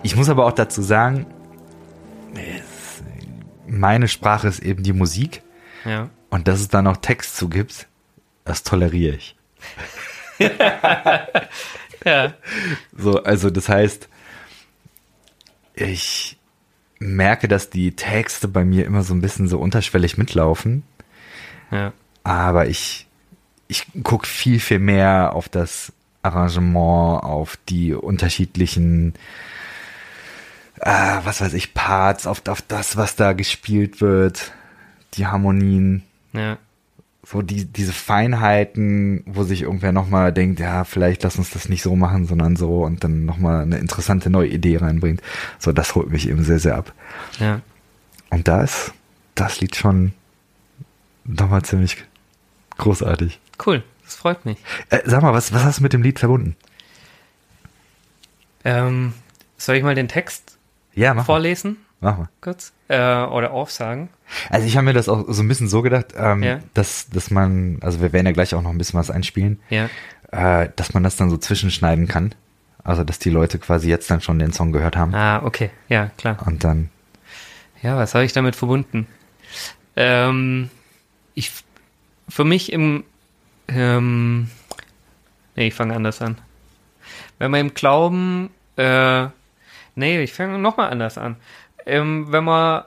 Ich muss aber auch dazu sagen, meine Sprache ist eben die Musik. Ja. Und dass es da noch Text zu gibt, das toleriere ich. ja. So, also das heißt, ich merke, dass die Texte bei mir immer so ein bisschen so unterschwellig mitlaufen. Ja. Aber ich ich gucke viel, viel mehr auf das Arrangement, auf die unterschiedlichen, äh, was weiß ich, Parts, auf, auf das, was da gespielt wird, die Harmonien. Ja. So die, diese Feinheiten, wo sich irgendwer nochmal denkt, ja, vielleicht lass uns das nicht so machen, sondern so und dann nochmal eine interessante neue Idee reinbringt. So, das holt mich eben sehr, sehr ab. Ja. Und da ist das Lied schon nochmal ziemlich großartig. Cool, das freut mich. Äh, sag mal, was, was hast du mit dem Lied verbunden? Ähm, soll ich mal den Text ja, mach vorlesen? Mach mal. Kurz. Äh, oder aufsagen. Also ich habe mir das auch so ein bisschen so gedacht, ähm, ja. dass, dass man, also wir werden ja gleich auch noch ein bisschen was einspielen, ja. äh, dass man das dann so zwischenschneiden kann. Also, dass die Leute quasi jetzt dann schon den Song gehört haben. Ah, okay. Ja, klar. Und dann. Ja, was habe ich damit verbunden? Ähm, ich, für mich im, ähm, nee, ich fange anders an. Wenn man im Glauben, äh, nee, ich fange nochmal anders an. Ähm, wenn man,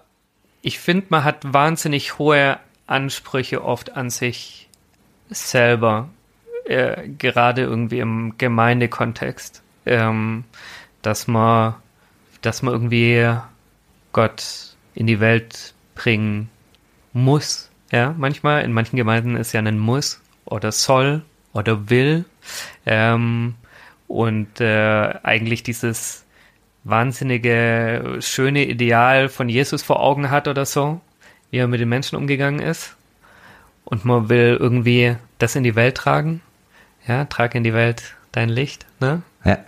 ich finde, man hat wahnsinnig hohe Ansprüche oft an sich selber, äh, gerade irgendwie im Gemeindekontext, ähm, dass man, dass man irgendwie Gott in die Welt bringen muss. Ja, manchmal in manchen Gemeinden ist ja ein Muss oder soll oder will. Ähm, und äh, eigentlich dieses wahnsinnige, schöne Ideal von Jesus vor Augen hat oder so, wie er mit den Menschen umgegangen ist. Und man will irgendwie das in die Welt tragen. Ja, trag in die Welt dein Licht, ne? Ja.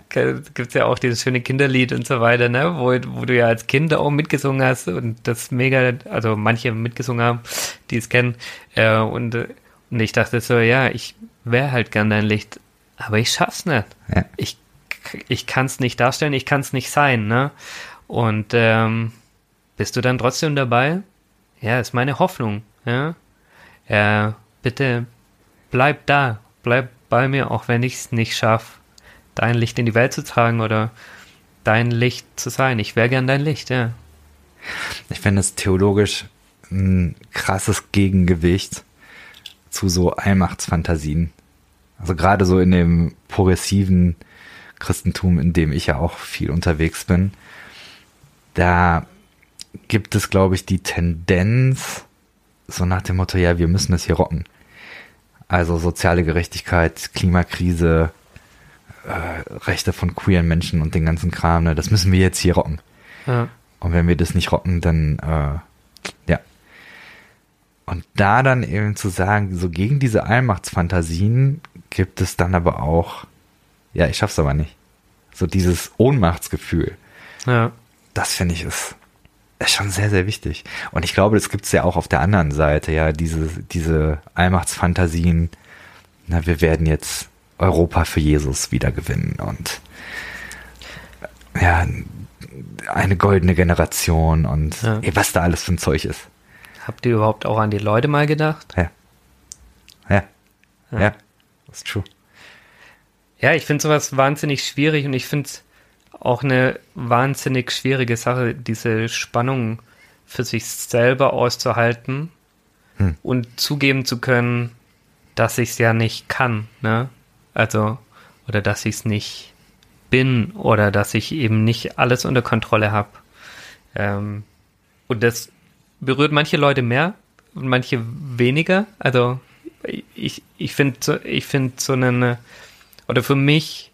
Gibt's ja auch dieses schöne Kinderlied und so weiter, ne? Wo, wo du ja als Kind auch mitgesungen hast und das mega, also manche mitgesungen haben, die es kennen. Äh, und, und ich dachte so, ja, ich wäre halt gern dein Licht, aber ich schaff's nicht. Ja. Ich, ich kann's nicht darstellen, ich kann's nicht sein, ne? Und ähm, bist du dann trotzdem dabei? Ja, ist meine Hoffnung, ja. Äh, bitte bleib da, bleib bei mir, auch wenn ich es nicht schaffe, dein Licht in die Welt zu tragen oder dein Licht zu sein. Ich wäre gern dein Licht, ja. Ich finde es theologisch ein krasses Gegengewicht zu so Allmachtsfantasien. Also gerade so in dem progressiven Christentum, in dem ich ja auch viel unterwegs bin, da gibt es, glaube ich, die Tendenz, so nach dem Motto, ja, wir müssen das hier rocken. Also soziale Gerechtigkeit, Klimakrise, äh, Rechte von queeren Menschen und den ganzen Kram, ne, das müssen wir jetzt hier rocken. Ja. Und wenn wir das nicht rocken, dann äh, ja. Und da dann eben zu sagen, so gegen diese Allmachtsfantasien gibt es dann aber auch, ja, ich schaff's aber nicht. So dieses Ohnmachtsgefühl. Ja. Das finde ich ist ist schon sehr, sehr wichtig. Und ich glaube, das gibt es ja auch auf der anderen Seite, ja, diese, diese Allmachtsfantasien, na, wir werden jetzt Europa für Jesus wieder gewinnen und ja, eine goldene Generation und ja. ey, was da alles für ein Zeug ist. Habt ihr überhaupt auch an die Leute mal gedacht? Ja. Ja. Ja, ja. ist true. Ja, ich finde sowas wahnsinnig schwierig und ich finde es auch eine wahnsinnig schwierige Sache, diese Spannung für sich selber auszuhalten hm. und zugeben zu können, dass ich es ja nicht kann, ne? Also, oder dass ich es nicht bin oder dass ich eben nicht alles unter Kontrolle habe. Ähm, und das berührt manche Leute mehr und manche weniger. Also, ich, ich finde ich finde so eine, oder für mich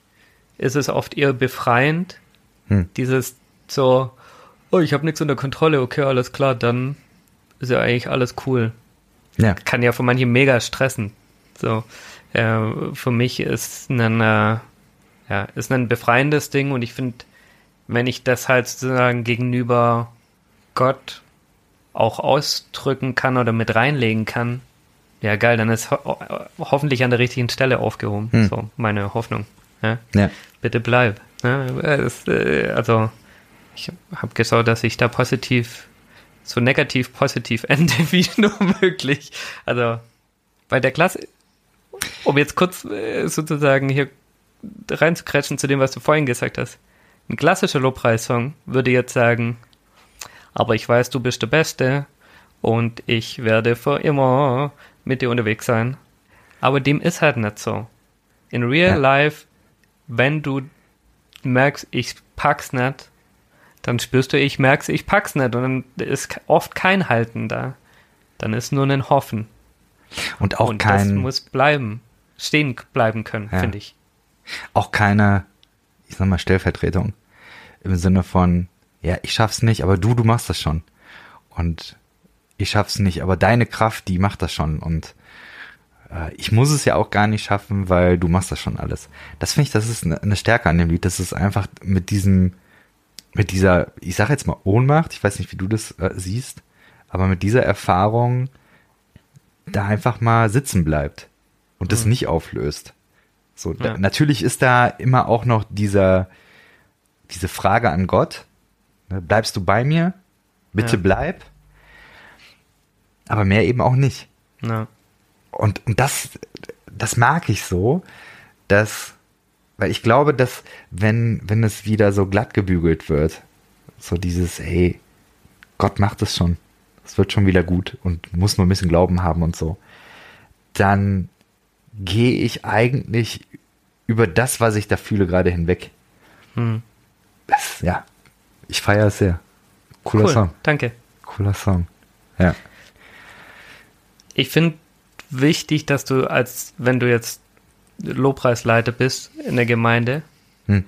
ist es oft eher befreiend, hm. dieses so, oh, ich habe nichts unter Kontrolle, okay, alles klar, dann ist ja eigentlich alles cool. Ja. Kann ja für manche mega stressen. So, äh, für mich ist ein, äh, ja, ist ein befreiendes Ding und ich finde, wenn ich das halt sozusagen gegenüber Gott auch ausdrücken kann oder mit reinlegen kann, ja geil, dann ist ho hoffentlich an der richtigen Stelle aufgehoben. Hm. So, meine Hoffnung. Ja? ja. Bitte bleib. Ja, das, äh, also, ich habe geschaut, dass ich da positiv, so negativ positiv ende wie nur möglich. Also, bei der Klasse, um jetzt kurz äh, sozusagen hier reinzukretschen zu dem, was du vorhin gesagt hast. Ein klassischer Lobpreissong würde jetzt sagen, aber ich weiß, du bist der Beste und ich werde für immer mit dir unterwegs sein. Aber dem ist halt nicht so. In real ja. life wenn du merkst, ich pack's nicht, dann spürst du, ich merk's, ich pack's nicht. Und dann ist oft kein Halten da. Dann ist nur ein Hoffen. Und auch und kein. Das muss bleiben, stehen bleiben können, ja. finde ich. Auch keine, ich sag mal, Stellvertretung. Im Sinne von, ja, ich schaff's nicht, aber du, du machst das schon. Und ich schaff's nicht, aber deine Kraft, die macht das schon. Und äh, ich muss es ja auch gar nicht schaffen, weil du machst das schon alles. Das finde ich, das ist eine Stärke an dem Lied. Das ist einfach mit diesem, mit dieser, ich sage jetzt mal Ohnmacht, ich weiß nicht, wie du das äh, siehst, aber mit dieser Erfahrung da einfach mal sitzen bleibt und das mhm. nicht auflöst. So, ja. da, natürlich ist da immer auch noch dieser, diese Frage an Gott. Ne, bleibst du bei mir? Bitte ja. bleib. Aber mehr eben auch nicht. Ja. Und, und das, das mag ich so, dass, weil ich glaube, dass wenn, wenn es wieder so glatt gebügelt wird, so dieses, hey, Gott macht es schon, es wird schon wieder gut und muss nur ein bisschen Glauben haben und so, dann gehe ich eigentlich über das, was ich da fühle, gerade hinweg. Hm. Das, ja, ich feiere es sehr. Cooler cool, Song. Danke. Cooler Song. Ja. Ich finde wichtig, dass du als, wenn du jetzt Lobpreisleiter bist in der Gemeinde, hm.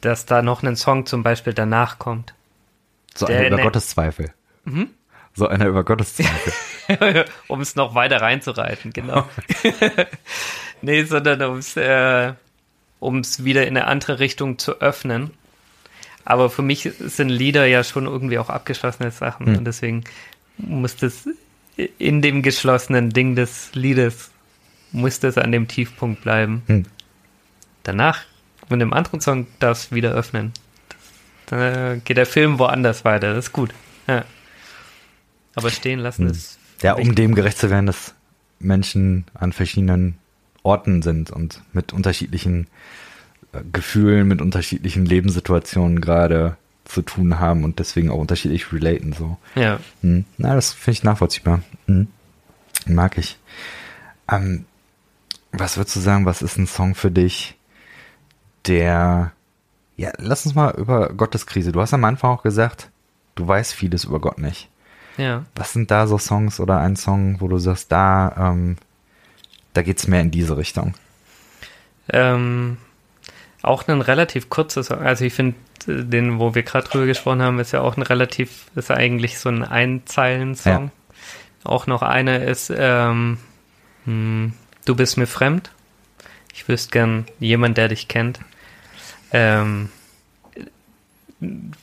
dass da noch ein Song zum Beispiel danach kommt. So einer über Gotteszweifel. Mhm. So einer über Gotteszweifel. um es noch weiter reinzureiten, genau. nee, sondern um es äh, wieder in eine andere Richtung zu öffnen. Aber für mich sind Lieder ja schon irgendwie auch abgeschlossene Sachen. Hm. Und deswegen muss das in dem geschlossenen Ding des Liedes muss das an dem Tiefpunkt bleiben. Hm. Danach, mit dem anderen Song, darf wieder öffnen. Dann geht der Film woanders weiter. Das ist gut. Ja. Aber stehen lassen hm. ist. Ja, um dem gerecht zu werden, dass Menschen an verschiedenen Orten sind und mit unterschiedlichen Gefühlen, mit unterschiedlichen Lebenssituationen gerade zu tun haben und deswegen auch unterschiedlich relaten. So. Ja. Hm. Na, das finde ich nachvollziehbar. Hm. Mag ich. Ähm, was würdest du sagen, was ist ein Song für dich, der, ja, lass uns mal über Gotteskrise. Du hast am Anfang auch gesagt, du weißt vieles über Gott nicht. Ja. Was sind da so Songs oder ein Song, wo du sagst, da, ähm, da geht's mehr in diese Richtung? Ähm, auch ein relativ kurzes Song. Also ich finde, den, wo wir gerade drüber gesprochen haben, ist ja auch ein relativ, ist eigentlich so ein Einzeilen-Song. Ja. Auch noch einer ist, ähm, hm, Du bist mir fremd. Ich wüsste gern jemand, der dich kennt. Ähm,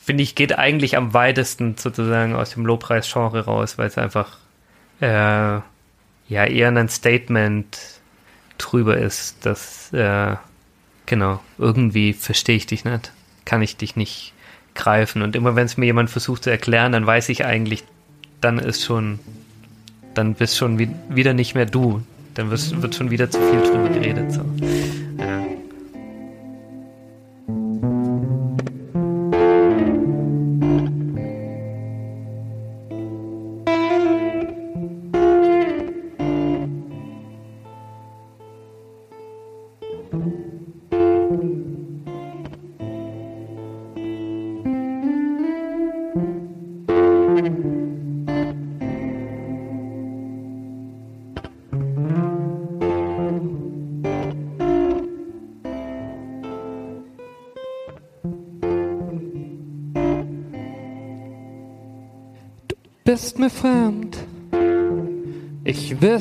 finde ich, geht eigentlich am weitesten sozusagen aus dem Lobpreis-Genre raus, weil es einfach äh, ja eher ein Statement drüber ist, dass äh, genau, irgendwie verstehe ich dich nicht, kann ich dich nicht greifen. Und immer wenn es mir jemand versucht zu erklären, dann weiß ich eigentlich, dann ist schon, dann bist schon wie, wieder nicht mehr du. Dann wird, wird schon wieder zu viel drüber geredet. So.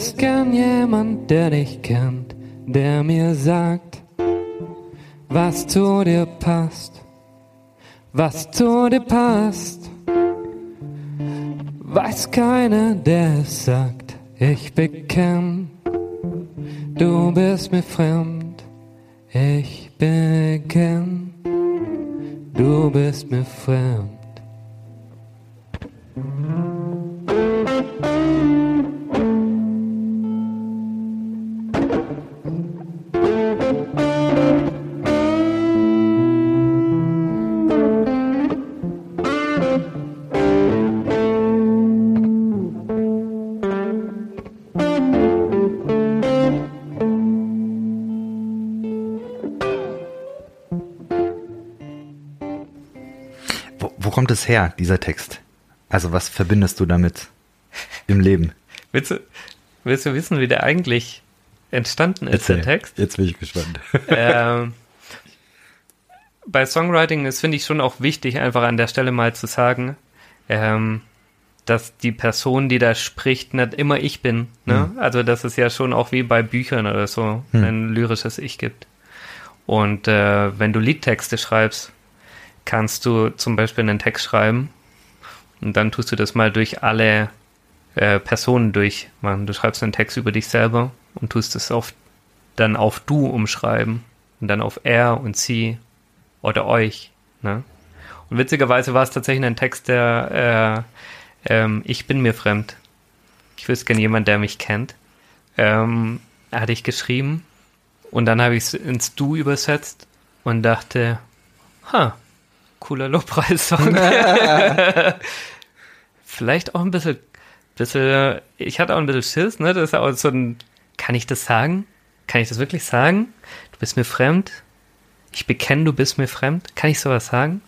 Wüsste gern jemand, der dich kennt, der mir sagt, was zu dir passt, was zu dir passt. Weiß keiner, der es sagt, ich bekenn, du bist mir fremd, ich bekenn, du bist mir fremd. Es her, dieser Text? Also was verbindest du damit im Leben? Willst du, willst du wissen, wie der eigentlich entstanden ist, Erzähl. der Text? Jetzt bin ich gespannt. Ähm, bei Songwriting ist, finde ich, schon auch wichtig, einfach an der Stelle mal zu sagen, ähm, dass die Person, die da spricht, nicht immer ich bin. Ne? Hm. Also, dass es ja schon auch wie bei Büchern oder so hm. ein lyrisches Ich gibt. Und äh, wenn du Liedtexte schreibst, kannst du zum Beispiel einen Text schreiben und dann tust du das mal durch alle äh, Personen durchmachen. Du schreibst einen Text über dich selber und tust es auf dann auf du umschreiben und dann auf er und sie oder euch. Ne? Und witzigerweise war es tatsächlich ein Text, der äh, ähm, Ich bin mir fremd. Ich wüsste gerne jemand, der mich kennt. Ähm, hatte ich geschrieben und dann habe ich es ins Du übersetzt und dachte, ha, cooler Lobpreissong. Vielleicht auch ein bisschen, bisschen, ich hatte auch ein bisschen Schiss, ne? Das ist auch so ein, kann ich das sagen? Kann ich das wirklich sagen? Du bist mir fremd? Ich bekenne, du bist mir fremd? Kann ich sowas sagen?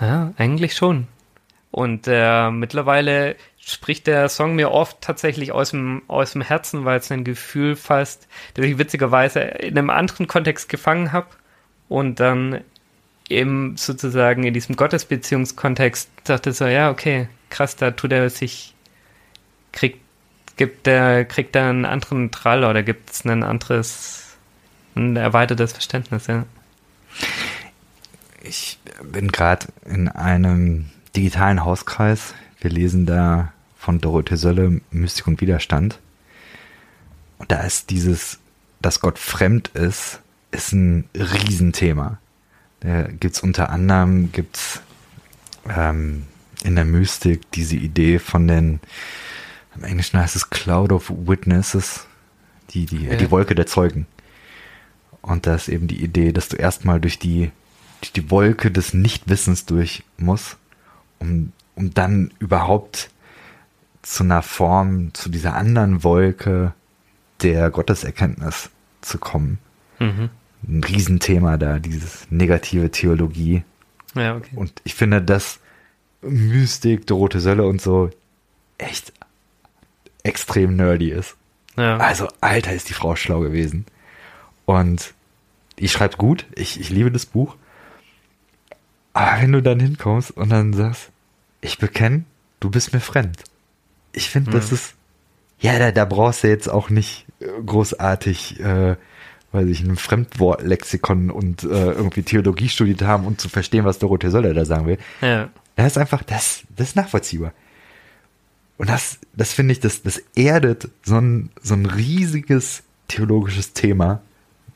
Ja, eigentlich schon. Und äh, mittlerweile spricht der Song mir oft tatsächlich aus dem, aus dem Herzen, weil es ein Gefühl fasst, das ich witzigerweise in einem anderen Kontext gefangen habe und dann eben sozusagen in diesem Gottesbeziehungskontext dachte so, ja, okay, krass, da tut er sich, kriegt, gibt der, kriegt er einen anderen Trall oder gibt es ein anderes, ein erweitertes Verständnis, ja. Ich bin gerade in einem digitalen Hauskreis. Wir lesen da von Dorothee Sölle, Mystik und Widerstand. Und da ist dieses, dass Gott fremd ist, ist ein Riesenthema. Da gibt es unter anderem gibt's, ähm, in der Mystik diese Idee von den, im Englischen heißt es Cloud of Witnesses, die, die, ja. die Wolke der Zeugen. Und da ist eben die Idee, dass du erstmal durch die, durch die Wolke des Nichtwissens durch musst, um, um dann überhaupt zu einer Form, zu dieser anderen Wolke der Gotteserkenntnis zu kommen. Mhm. Ein Riesenthema da, dieses negative Theologie. Ja, okay. Und ich finde, dass Mystik, Dorothee Sölle und so echt extrem nerdy ist. Ja. Also, Alter, ist die Frau schlau gewesen. Und die schreibt gut, ich, ich liebe das Buch. Aber wenn du dann hinkommst und dann sagst, ich bekenne, du bist mir fremd ich finde, das mhm. ist, ja, da, da brauchst du jetzt auch nicht großartig, äh, weiß ich, ein Fremdwortlexikon und äh, irgendwie Theologie studiert haben, um zu verstehen, was Dorothee Söller da sagen will. Ja. Das ist einfach, das, das ist nachvollziehbar. Und das, das finde ich, das, das erdet so ein, so ein riesiges theologisches Thema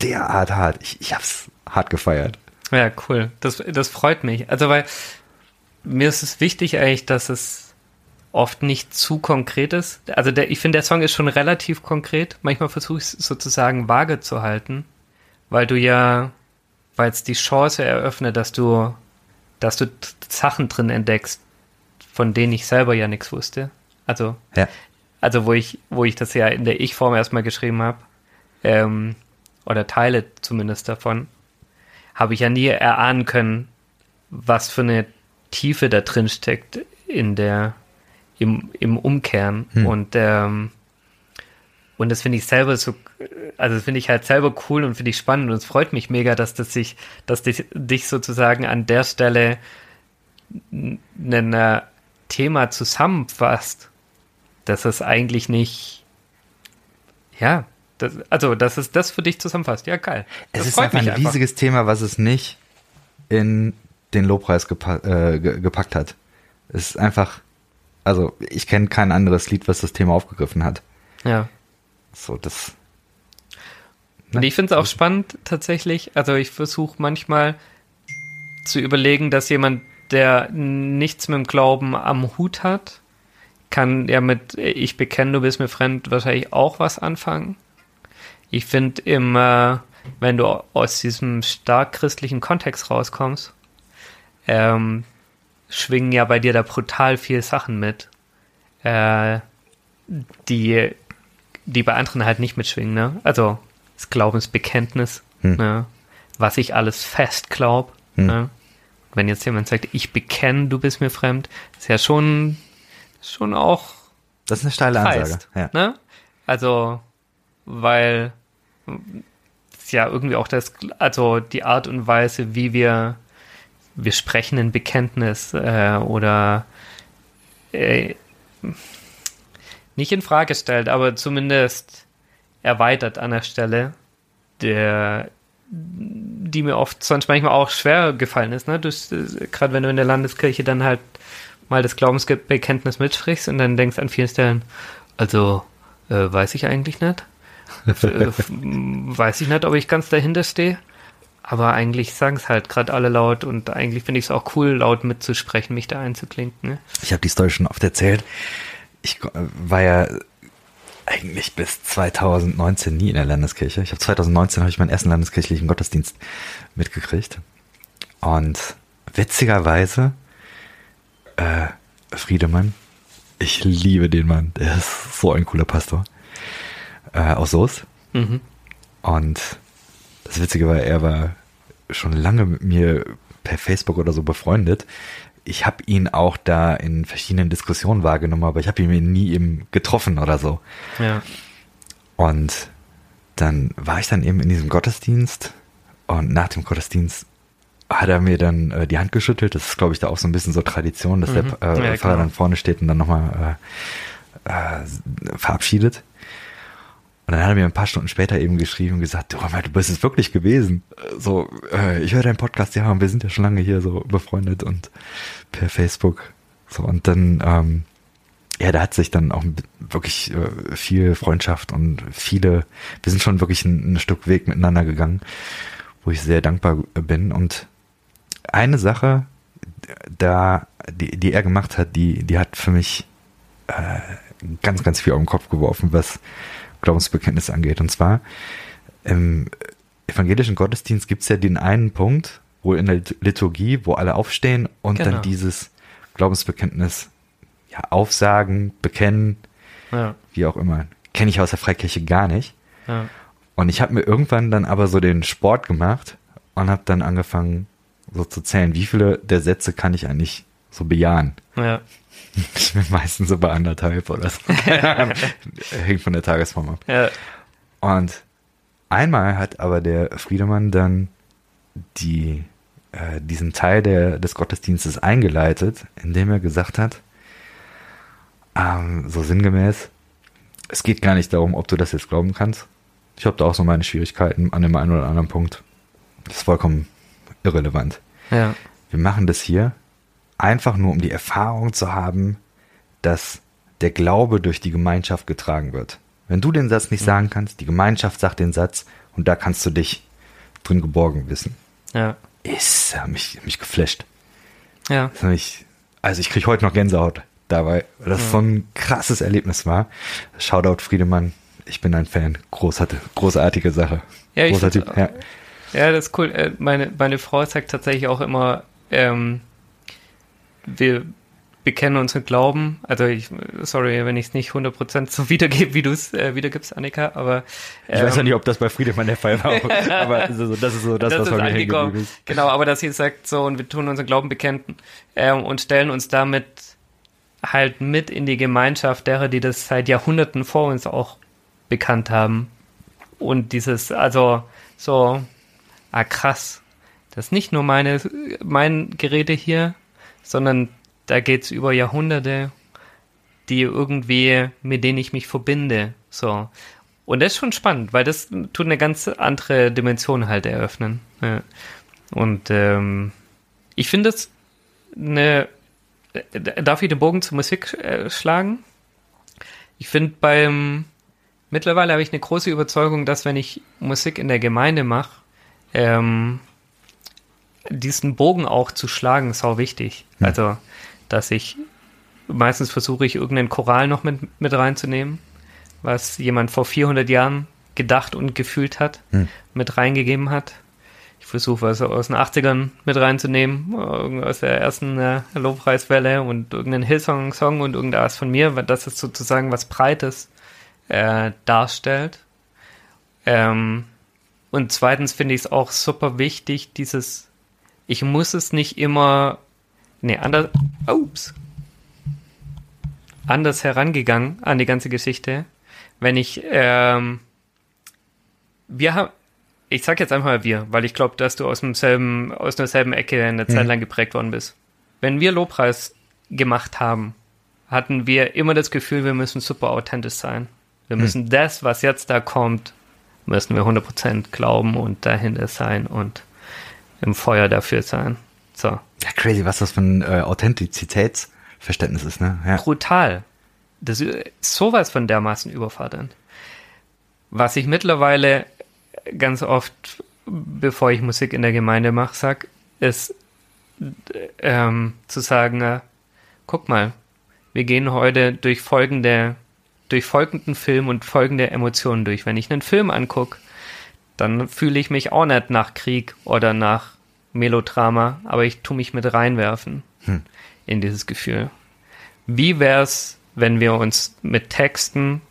derart hart. Ich, ich hab's hart gefeiert. Ja, cool. Das, das freut mich. Also, weil mir ist es wichtig eigentlich, dass es oft nicht zu konkret ist. Also der, ich finde, der Song ist schon relativ konkret. Manchmal versuche ich es sozusagen vage zu halten, weil du ja, weil es die Chance eröffnet, dass du, dass du Sachen drin entdeckst, von denen ich selber ja nichts wusste. Also, ja. also wo ich, wo ich das ja in der Ich-Form erstmal geschrieben habe, ähm, oder Teile zumindest davon, habe ich ja nie erahnen können, was für eine Tiefe da drin steckt in der, im, im Umkehren. Hm. Und, ähm, und das finde ich selber so, also das finde ich halt selber cool und finde ich spannend und es freut mich mega, dass das sich, dass dich, dich sozusagen an der Stelle ein Thema zusammenfasst, dass es eigentlich nicht, ja, das, also dass es das für dich zusammenfasst. Ja, geil. Es das ist einfach ein einfach. riesiges Thema, was es nicht in den Lobpreis gepa äh, gepackt hat. Es ist einfach also ich kenne kein anderes Lied, was das Thema aufgegriffen hat. Ja. So, das. Ne? Ich finde es auch spannend tatsächlich. Also ich versuche manchmal zu überlegen, dass jemand, der nichts mit dem Glauben am Hut hat, kann ja mit Ich bekenne, du bist mir fremd wahrscheinlich auch was anfangen. Ich finde immer, wenn du aus diesem stark christlichen Kontext rauskommst, ähm, schwingen ja bei dir da brutal viel Sachen mit, äh, die, die bei anderen halt nicht mitschwingen, ne? Also das Glaubensbekenntnis, hm. ne? was ich alles fest glaube. Hm. Ne? Wenn jetzt jemand sagt, ich bekenne, du bist mir fremd, ist ja schon, schon auch. Das ist eine steile Ansage. ja. ne? Also, weil ja irgendwie auch das, also die Art und Weise, wie wir wir sprechen ein Bekenntnis äh, oder äh, nicht in Frage stellt, aber zumindest erweitert an der Stelle, der, die mir oft sonst manchmal auch schwer gefallen ist. Ne? Gerade wenn du in der Landeskirche dann halt mal das Glaubensbekenntnis mitsprichst und dann denkst an vielen Stellen, also äh, weiß ich eigentlich nicht. weiß ich nicht, ob ich ganz dahinter stehe. Aber eigentlich sagen es halt gerade alle laut und eigentlich finde ich es auch cool, laut mitzusprechen, mich da einzuklinken. Ne? Ich habe die Story schon oft erzählt. Ich war ja eigentlich bis 2019 nie in der Landeskirche. Ich habe 2019 habe ich meinen ersten landeskirchlichen Gottesdienst mitgekriegt. Und witzigerweise, äh, Friedemann, ich liebe den Mann. Der ist so ein cooler Pastor. Äh, aus Soest. Mhm. Und das Witzige war, er war schon lange mit mir per Facebook oder so befreundet. Ich habe ihn auch da in verschiedenen Diskussionen wahrgenommen, aber ich habe ihn nie eben getroffen oder so. Ja. Und dann war ich dann eben in diesem Gottesdienst und nach dem Gottesdienst hat er mir dann äh, die Hand geschüttelt. Das ist, glaube ich, da auch so ein bisschen so Tradition, dass mhm. der äh, ja, Pfarrer dann vorne steht und dann nochmal äh, äh, verabschiedet. Und dann hat er mir ein paar Stunden später eben geschrieben und gesagt, du, du bist es wirklich gewesen. So, äh, ich höre deinen Podcast, ja, und wir sind ja schon lange hier so befreundet und per Facebook. So, und dann, ähm, ja, da hat sich dann auch wirklich äh, viel Freundschaft und viele, wir sind schon wirklich ein, ein Stück Weg miteinander gegangen, wo ich sehr dankbar bin. Und eine Sache, da, die, die er gemacht hat, die, die hat für mich äh, ganz, ganz viel auf den Kopf geworfen, was Glaubensbekenntnis angeht. Und zwar im evangelischen Gottesdienst gibt es ja den einen Punkt, wo in der Liturgie, wo alle aufstehen und genau. dann dieses Glaubensbekenntnis ja, aufsagen, bekennen, ja. wie auch immer. Kenne ich aus der Freikirche gar nicht. Ja. Und ich habe mir irgendwann dann aber so den Sport gemacht und habe dann angefangen, so zu zählen, wie viele der Sätze kann ich eigentlich so bejahen. Ja. Ich bin meistens so bei anderthalb oder so. Hängt von der Tagesform ab. Ja. Und einmal hat aber der Friedemann dann die, äh, diesen Teil der, des Gottesdienstes eingeleitet, indem er gesagt hat, ähm, so sinngemäß, es geht gar nicht darum, ob du das jetzt glauben kannst. Ich habe da auch so meine Schwierigkeiten an dem einen oder anderen Punkt. Das ist vollkommen irrelevant. Ja. Wir machen das hier einfach nur, um die Erfahrung zu haben, dass der Glaube durch die Gemeinschaft getragen wird. Wenn du den Satz nicht mhm. sagen kannst, die Gemeinschaft sagt den Satz und da kannst du dich drin geborgen wissen. Ja. Ist hat mich, mich geflasht. Ja. Mich, also ich kriege heute noch Gänsehaut dabei, weil das ja. so ein krasses Erlebnis war. Shoutout Friedemann, ich bin ein Fan. Großartige, großartige Sache. Ja, ich Großer typ, ja. ja, das ist cool. Äh, meine, meine Frau sagt tatsächlich auch immer, ähm, wir bekennen unseren Glauben. Also ich, sorry, wenn ich es nicht 100% so wiedergebe, wie du es äh, wiedergibst, Annika, aber ähm, Ich weiß ja ähm, nicht, ob das bei Friedemann der Fall war, aber das ist so das, ist so das, das was ist bei mir ist. Genau, aber dass sie sagt so, und wir tun unseren Glauben bekennen ähm, und stellen uns damit halt mit in die Gemeinschaft derer, die das seit Jahrhunderten vor uns auch bekannt haben. Und dieses, also so, ah krass, das ist nicht nur meine, mein Geräte hier, sondern da geht es über Jahrhunderte, die irgendwie, mit denen ich mich verbinde. So. Und das ist schon spannend, weil das tut eine ganz andere Dimension halt eröffnen. Ja. Und ähm, ich finde es eine. Darf ich den Bogen zur Musik äh, schlagen? Ich finde beim. Mittlerweile habe ich eine große Überzeugung, dass wenn ich Musik in der Gemeinde mache, ähm, diesen Bogen auch zu schlagen, ist auch wichtig. Hm. Also, dass ich meistens versuche ich irgendeinen Choral noch mit, mit reinzunehmen, was jemand vor 400 Jahren gedacht und gefühlt hat, hm. mit reingegeben hat. Ich versuche was aus den 80ern mit reinzunehmen, aus der ersten äh, Lobpreiswelle und irgendeinen Hillsong Song und irgendwas von mir, weil das ist sozusagen was Breites äh, darstellt. Ähm, und zweitens finde ich es auch super wichtig, dieses ich muss es nicht immer, nee, anders, ups, anders herangegangen an die ganze Geschichte, wenn ich, ähm, wir haben, ich sag jetzt einfach mal wir, weil ich glaube, dass du aus demselben, aus derselben Ecke eine Zeit mhm. lang geprägt worden bist. Wenn wir Lobpreis gemacht haben, hatten wir immer das Gefühl, wir müssen super authentisch sein. Wir mhm. müssen das, was jetzt da kommt, müssen wir 100% glauben und dahinter sein und im Feuer dafür sein. So. Ja, crazy, was das für ein äh, Authentizitätsverständnis ist, ne? Ja. Brutal. Das ist sowas von dermaßen überfordernd. Was ich mittlerweile ganz oft, bevor ich Musik in der Gemeinde mache, sag, ist ähm, zu sagen, äh, guck mal, wir gehen heute durch folgende, durch folgenden Film und folgende Emotionen durch. Wenn ich einen Film angucke, dann fühle ich mich auch nicht nach Krieg oder nach Melodrama, aber ich tue mich mit reinwerfen hm. in dieses Gefühl. Wie wäre es, wenn wir uns mit Texten,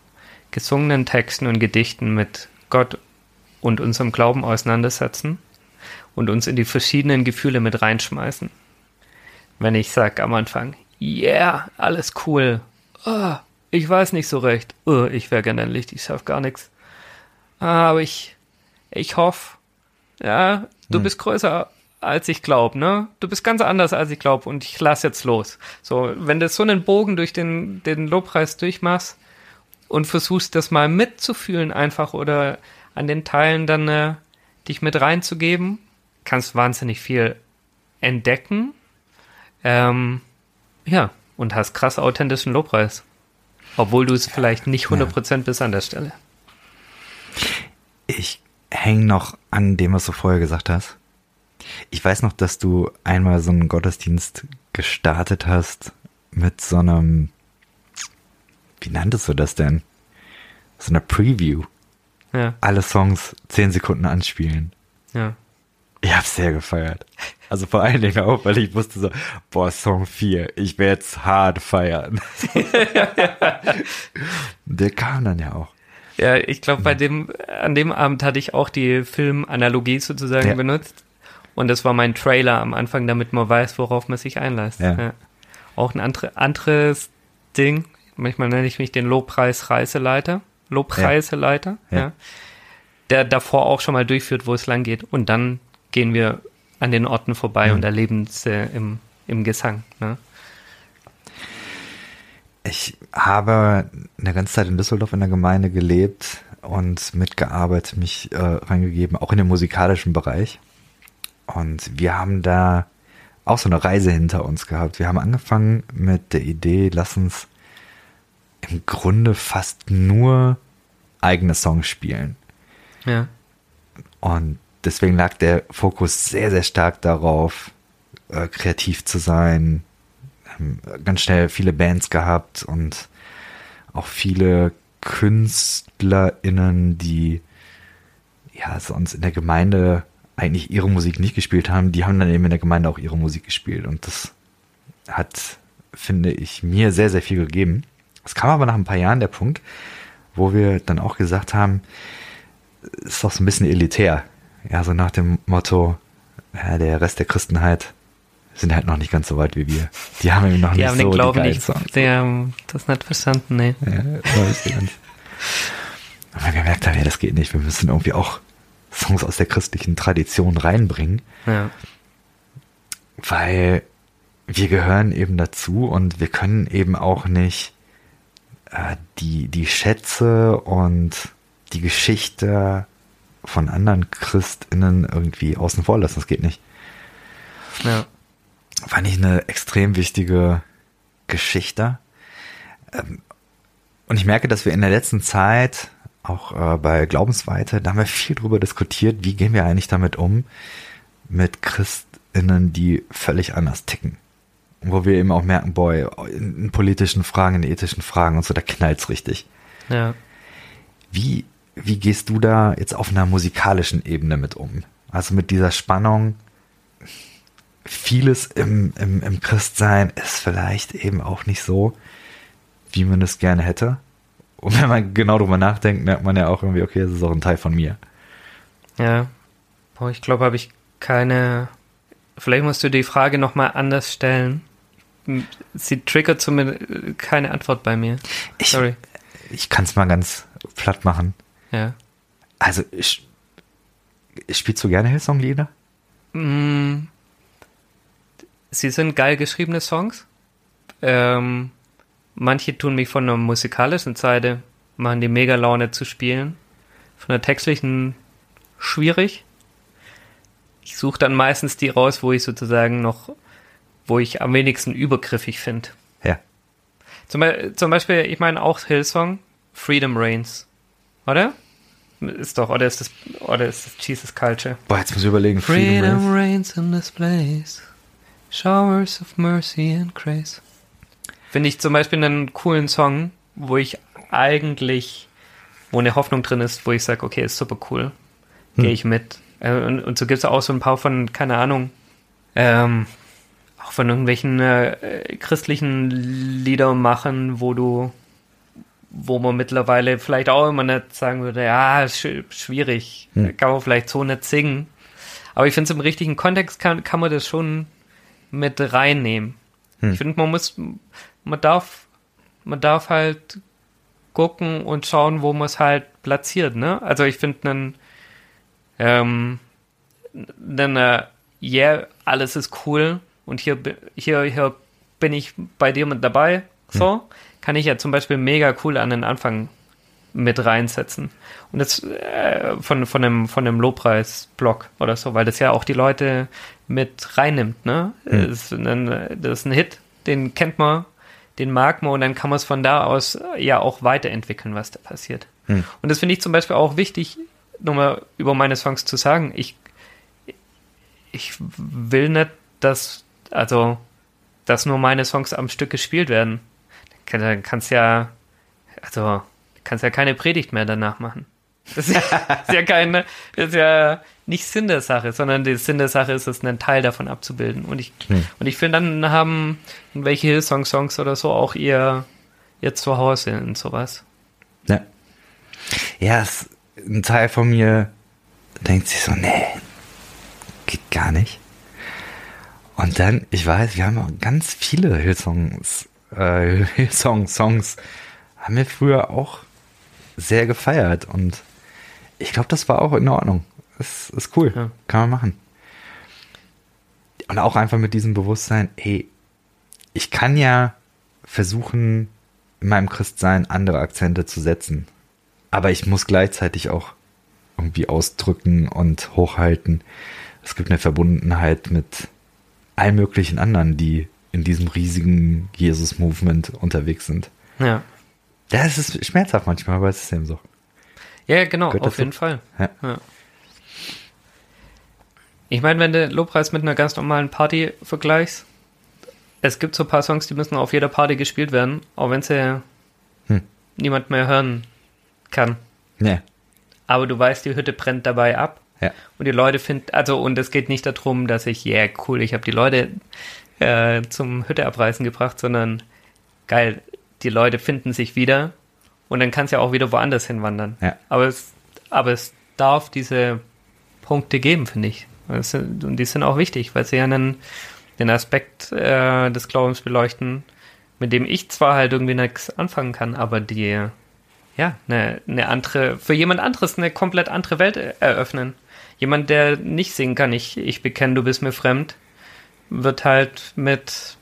gesungenen Texten und Gedichten mit Gott und unserem Glauben auseinandersetzen und uns in die verschiedenen Gefühle mit reinschmeißen? Wenn ich sage am Anfang, yeah, alles cool, oh, ich weiß nicht so recht, oh, ich wäre gerne ein Licht, ich schaff gar nichts. Aber ich, ich hoffe, ja, du hm. bist größer als ich glaube, ne? Du bist ganz anders als ich glaube und ich lass jetzt los. So, wenn du so einen Bogen durch den, den Lobpreis durchmachst und versuchst, das mal mitzufühlen einfach oder an den Teilen dann äh, dich mit reinzugeben, kannst wahnsinnig viel entdecken. Ähm, ja, und hast krass authentischen Lobpreis. Obwohl du es vielleicht nicht 100% ja. bist an der Stelle. Ich hänge noch an dem, was du vorher gesagt hast. Ich weiß noch, dass du einmal so einen Gottesdienst gestartet hast mit so einem, wie nanntest du das denn? So einer Preview. Ja. Alle Songs zehn Sekunden anspielen. Ja. Ich hab's sehr gefeiert. Also vor allen Dingen auch, weil ich wusste so, boah, Song 4, ich werde jetzt hart feiern. Der kam dann ja auch. Ja, ich glaube, bei dem, an dem Abend hatte ich auch die Filmanalogie sozusagen ja. benutzt. Und das war mein Trailer am Anfang, damit man weiß, worauf man sich einlässt. Ja. Ja. Auch ein andre, anderes Ding, manchmal nenne ich mich den Lobpreis-Reiseleiter, Lobpreiseleiter, ja. der davor auch schon mal durchführt, wo es lang geht. Und dann gehen wir an den Orten vorbei und erleben es äh, im, im Gesang. Ne? Ich habe eine ganze Zeit in Düsseldorf in der Gemeinde gelebt und mitgearbeitet, mich äh, reingegeben, auch in den musikalischen Bereich. Und wir haben da auch so eine Reise hinter uns gehabt. Wir haben angefangen mit der Idee, lass uns im Grunde fast nur eigene Songs spielen. Ja. Und deswegen lag der Fokus sehr, sehr stark darauf, äh, kreativ zu sein. Ganz schnell viele Bands gehabt und auch viele KünstlerInnen, die ja sonst in der Gemeinde eigentlich ihre Musik nicht gespielt haben, die haben dann eben in der Gemeinde auch ihre Musik gespielt. Und das hat, finde ich, mir sehr, sehr viel gegeben. Es kam aber nach ein paar Jahren der Punkt, wo wir dann auch gesagt haben, ist doch so ein bisschen elitär. Ja, so nach dem Motto, ja, der Rest der Christenheit sind halt noch nicht ganz so weit wie wir. Die haben eben noch die nicht haben so den Glauben die nicht, Die haben das nicht verstanden, nee. Ja. Und wir gemerkt haben, ja, das geht nicht. Wir müssen irgendwie auch Songs aus der christlichen Tradition reinbringen. Ja. Weil wir gehören eben dazu und wir können eben auch nicht äh, die, die Schätze und die Geschichte von anderen ChristInnen irgendwie außen vor lassen. Das geht nicht. Ja. Fand ich eine extrem wichtige Geschichte. Ähm, und ich merke, dass wir in der letzten Zeit auch äh, bei Glaubensweite, da haben wir viel drüber diskutiert, wie gehen wir eigentlich damit um, mit Christinnen, die völlig anders ticken. Wo wir eben auch merken, boy, in politischen Fragen, in ethischen Fragen und so, da knallt's richtig. Ja. Wie, wie gehst du da jetzt auf einer musikalischen Ebene mit um? Also mit dieser Spannung, vieles im, im, im Christsein ist vielleicht eben auch nicht so, wie man es gerne hätte. Und wenn man genau drüber nachdenkt, merkt man ja auch irgendwie, okay, das ist auch ein Teil von mir. Ja. Boah, ich glaube, habe ich keine. Vielleicht musst du die Frage nochmal anders stellen. Sie triggert zumindest keine Antwort bei mir. Ich, Sorry. Ich kann es mal ganz platt machen. Ja. Also, ich, spielst du gerne Hillsong-Lieder? Mm, sie sind geil geschriebene Songs. Ähm, Manche tun mich von der musikalischen Seite, machen die mega Laune zu spielen. Von der textlichen schwierig. Ich suche dann meistens die raus, wo ich sozusagen noch, wo ich am wenigsten übergriffig finde. Ja. Zum, zum, Beispiel, ich meine auch Hillsong, Freedom Reigns. Oder? ist doch, oder ist das, oder ist das Jesus Culture? Boah, jetzt muss ich überlegen. Freedom, Freedom reigns in this place. Showers of mercy and grace. Finde ich zum Beispiel einen coolen Song, wo ich eigentlich, wo eine Hoffnung drin ist, wo ich sage, okay, ist super cool. Hm. Gehe ich mit. Äh, und, und so gibt es auch so ein paar von, keine Ahnung, ähm, auch von irgendwelchen äh, christlichen Liedermachen, wo du wo man mittlerweile vielleicht auch immer nicht sagen würde, ja, sch schwierig, hm. kann man vielleicht so nicht singen. Aber ich finde, im richtigen Kontext kann, kann man das schon mit reinnehmen. Hm. Ich finde, man muss, man darf, man darf halt gucken und schauen, wo man es halt platziert, ne? Also ich finde einen, ähm, dann, äh, yeah, alles ist cool und hier, hier, hier bin ich bei dir mit dabei, so. Hm kann ich ja zum Beispiel mega cool an den Anfang mit reinsetzen. Und das äh, von, von einem, von einem Lobpreis-Blog oder so, weil das ja auch die Leute mit reinnimmt, ne? Mhm. Das, ist ein, das ist ein Hit, den kennt man, den mag man und dann kann man es von da aus ja auch weiterentwickeln, was da passiert. Mhm. Und das finde ich zum Beispiel auch wichtig, nochmal über meine Songs zu sagen. Ich, ich will nicht, dass, also, dass nur meine Songs am Stück gespielt werden dann kannst ja, also kannst ja keine Predigt mehr danach machen. Das ist ja, ist ja keine, das ist ja nicht Sinn der Sache, sondern der Sinn der Sache ist es, einen Teil davon abzubilden. Und ich, hm. und ich finde, dann haben welche Hillsong-Songs oder so auch ihr, ihr Zuhause und sowas. Ja. Ja, es, ein Teil von mir denkt sich so, nee, geht gar nicht. Und dann, ich weiß, wir haben auch ganz viele Hillsongs äh, Songs, Songs haben wir früher auch sehr gefeiert und ich glaube, das war auch in Ordnung. Das ist cool. Ja. Kann man machen. Und auch einfach mit diesem Bewusstsein, hey, ich kann ja versuchen, in meinem Christsein andere Akzente zu setzen. Aber ich muss gleichzeitig auch irgendwie ausdrücken und hochhalten. Es gibt eine Verbundenheit mit allen möglichen anderen, die in diesem riesigen Jesus-Movement unterwegs sind. Ja. Es ist schmerzhaft manchmal, aber es ist eben so. Ja, genau, Gehört auf dazu. jeden Fall. Ja. ja. Ich meine, wenn du Lobpreis mit einer ganz normalen Party vergleichst, es gibt so ein paar Songs, die müssen auf jeder Party gespielt werden, auch wenn sie hm. niemand mehr hören kann. Ja. Aber du weißt, die Hütte brennt dabei ab. Ja. Und die Leute finden, also, und es geht nicht darum, dass ich, yeah, cool, ich habe die Leute äh, zum Hütte abreißen gebracht, sondern geil, die Leute finden sich wieder und dann kann es ja auch wieder woanders hinwandern. Ja. Aber, es, aber es darf diese Punkte geben, finde ich. Und die sind auch wichtig, weil sie ja einen, den Aspekt äh, des Glaubens beleuchten, mit dem ich zwar halt irgendwie nichts anfangen kann, aber die ja, eine, eine andere, für jemand anderes eine komplett andere Welt eröffnen. Jemand, der nicht singen kann, ich, ich bekenne, du bist mir fremd, wird halt mit,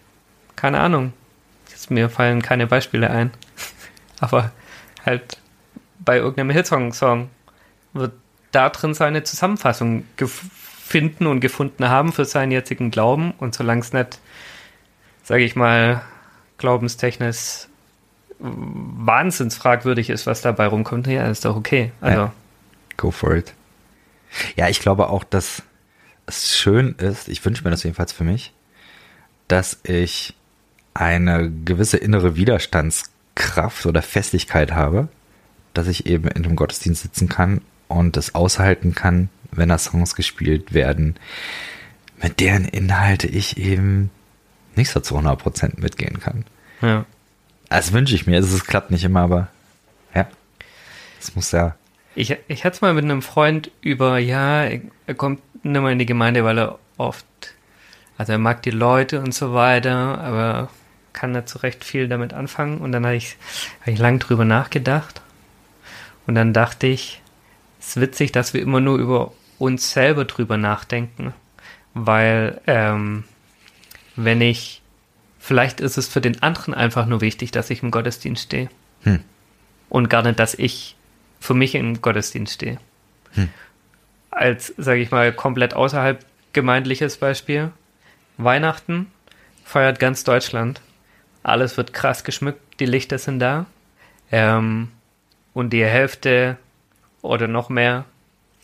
keine Ahnung, jetzt mir fallen keine Beispiele ein, aber halt bei irgendeinem Hitsong-Song wird da drin seine Zusammenfassung finden und gefunden haben für seinen jetzigen Glauben und solange es nicht, sage ich mal, glaubenstechnisch wahnsinns fragwürdig ist, was dabei rumkommt, ja, ist doch okay. Also. Ja. Go for it. Ja, ich glaube auch, dass es schön ist, ich wünsche mir das jedenfalls für mich, dass ich eine gewisse innere Widerstandskraft oder Festigkeit habe, dass ich eben in einem Gottesdienst sitzen kann und es aushalten kann, wenn da Songs gespielt werden, mit deren Inhalte ich eben nicht so zu 100% mitgehen kann. Ja. Das wünsche ich mir. Es klappt nicht immer, aber ja, es muss ja. Ich, ich hatte es mal mit einem Freund über, ja, er kommt nicht mehr in die Gemeinde, weil er oft, also er mag die Leute und so weiter, aber kann nicht so recht viel damit anfangen. Und dann habe ich, hab ich lang drüber nachgedacht. Und dann dachte ich, es ist witzig, dass wir immer nur über uns selber drüber nachdenken. Weil, ähm, wenn ich, vielleicht ist es für den anderen einfach nur wichtig, dass ich im Gottesdienst stehe. Hm. Und gar nicht, dass ich für mich im Gottesdienst stehe. Hm als, sage ich mal, komplett außerhalb gemeindliches Beispiel. Weihnachten feiert ganz Deutschland. Alles wird krass geschmückt, die Lichter sind da. Ähm, und die Hälfte oder noch mehr,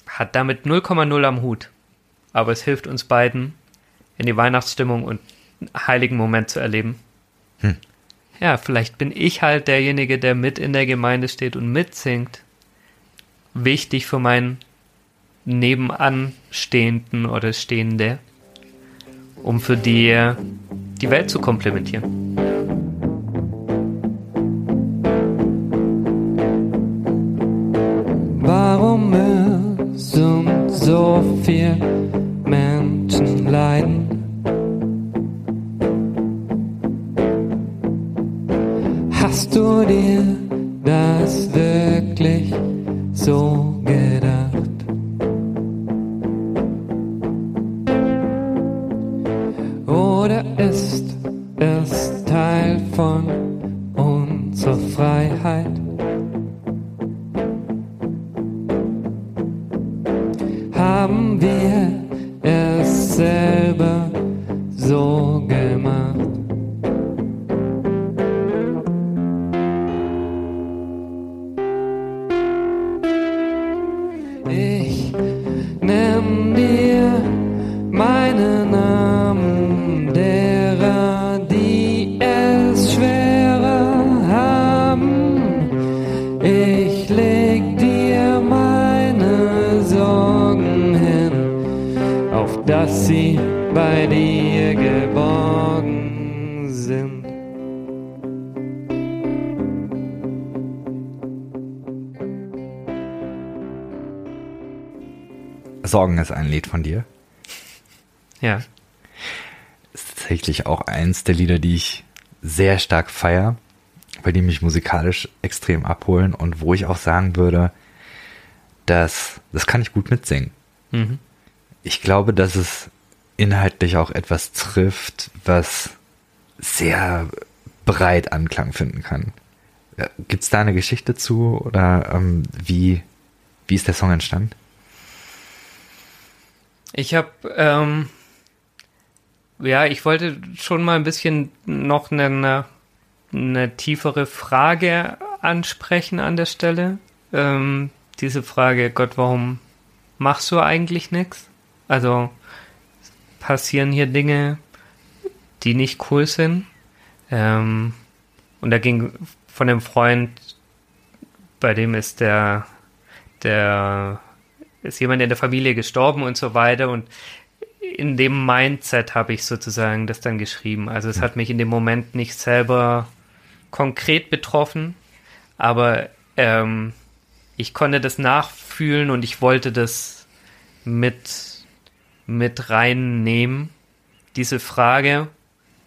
hat damit 0,0 am Hut. Aber es hilft uns beiden, in die Weihnachtsstimmung und einen heiligen Moment zu erleben. Hm. Ja, vielleicht bin ich halt derjenige, der mit in der Gemeinde steht und mitsingt. Wichtig für meinen Nebenanstehenden oder Stehende, um für die die Welt zu komplementieren. Viele Menschen leiden? Hast du dir das wirklich so ein Lied von dir. Ja. Ist tatsächlich auch eins der Lieder, die ich sehr stark feier, weil die mich musikalisch extrem abholen und wo ich auch sagen würde, dass das kann ich gut mitsingen. Mhm. Ich glaube, dass es inhaltlich auch etwas trifft, was sehr breit Anklang finden kann. Gibt es da eine Geschichte zu oder ähm, wie, wie ist der Song entstanden? Ich habe, ähm, ja, ich wollte schon mal ein bisschen noch eine, eine tiefere Frage ansprechen an der Stelle. Ähm, diese Frage, Gott, warum machst du eigentlich nichts? Also passieren hier Dinge, die nicht cool sind. Ähm, und da ging von dem Freund, bei dem ist der, der ist jemand in der Familie gestorben und so weiter. Und in dem Mindset habe ich sozusagen das dann geschrieben. Also es hat mich in dem Moment nicht selber konkret betroffen, aber ähm, ich konnte das nachfühlen und ich wollte das mit, mit reinnehmen. Diese Frage.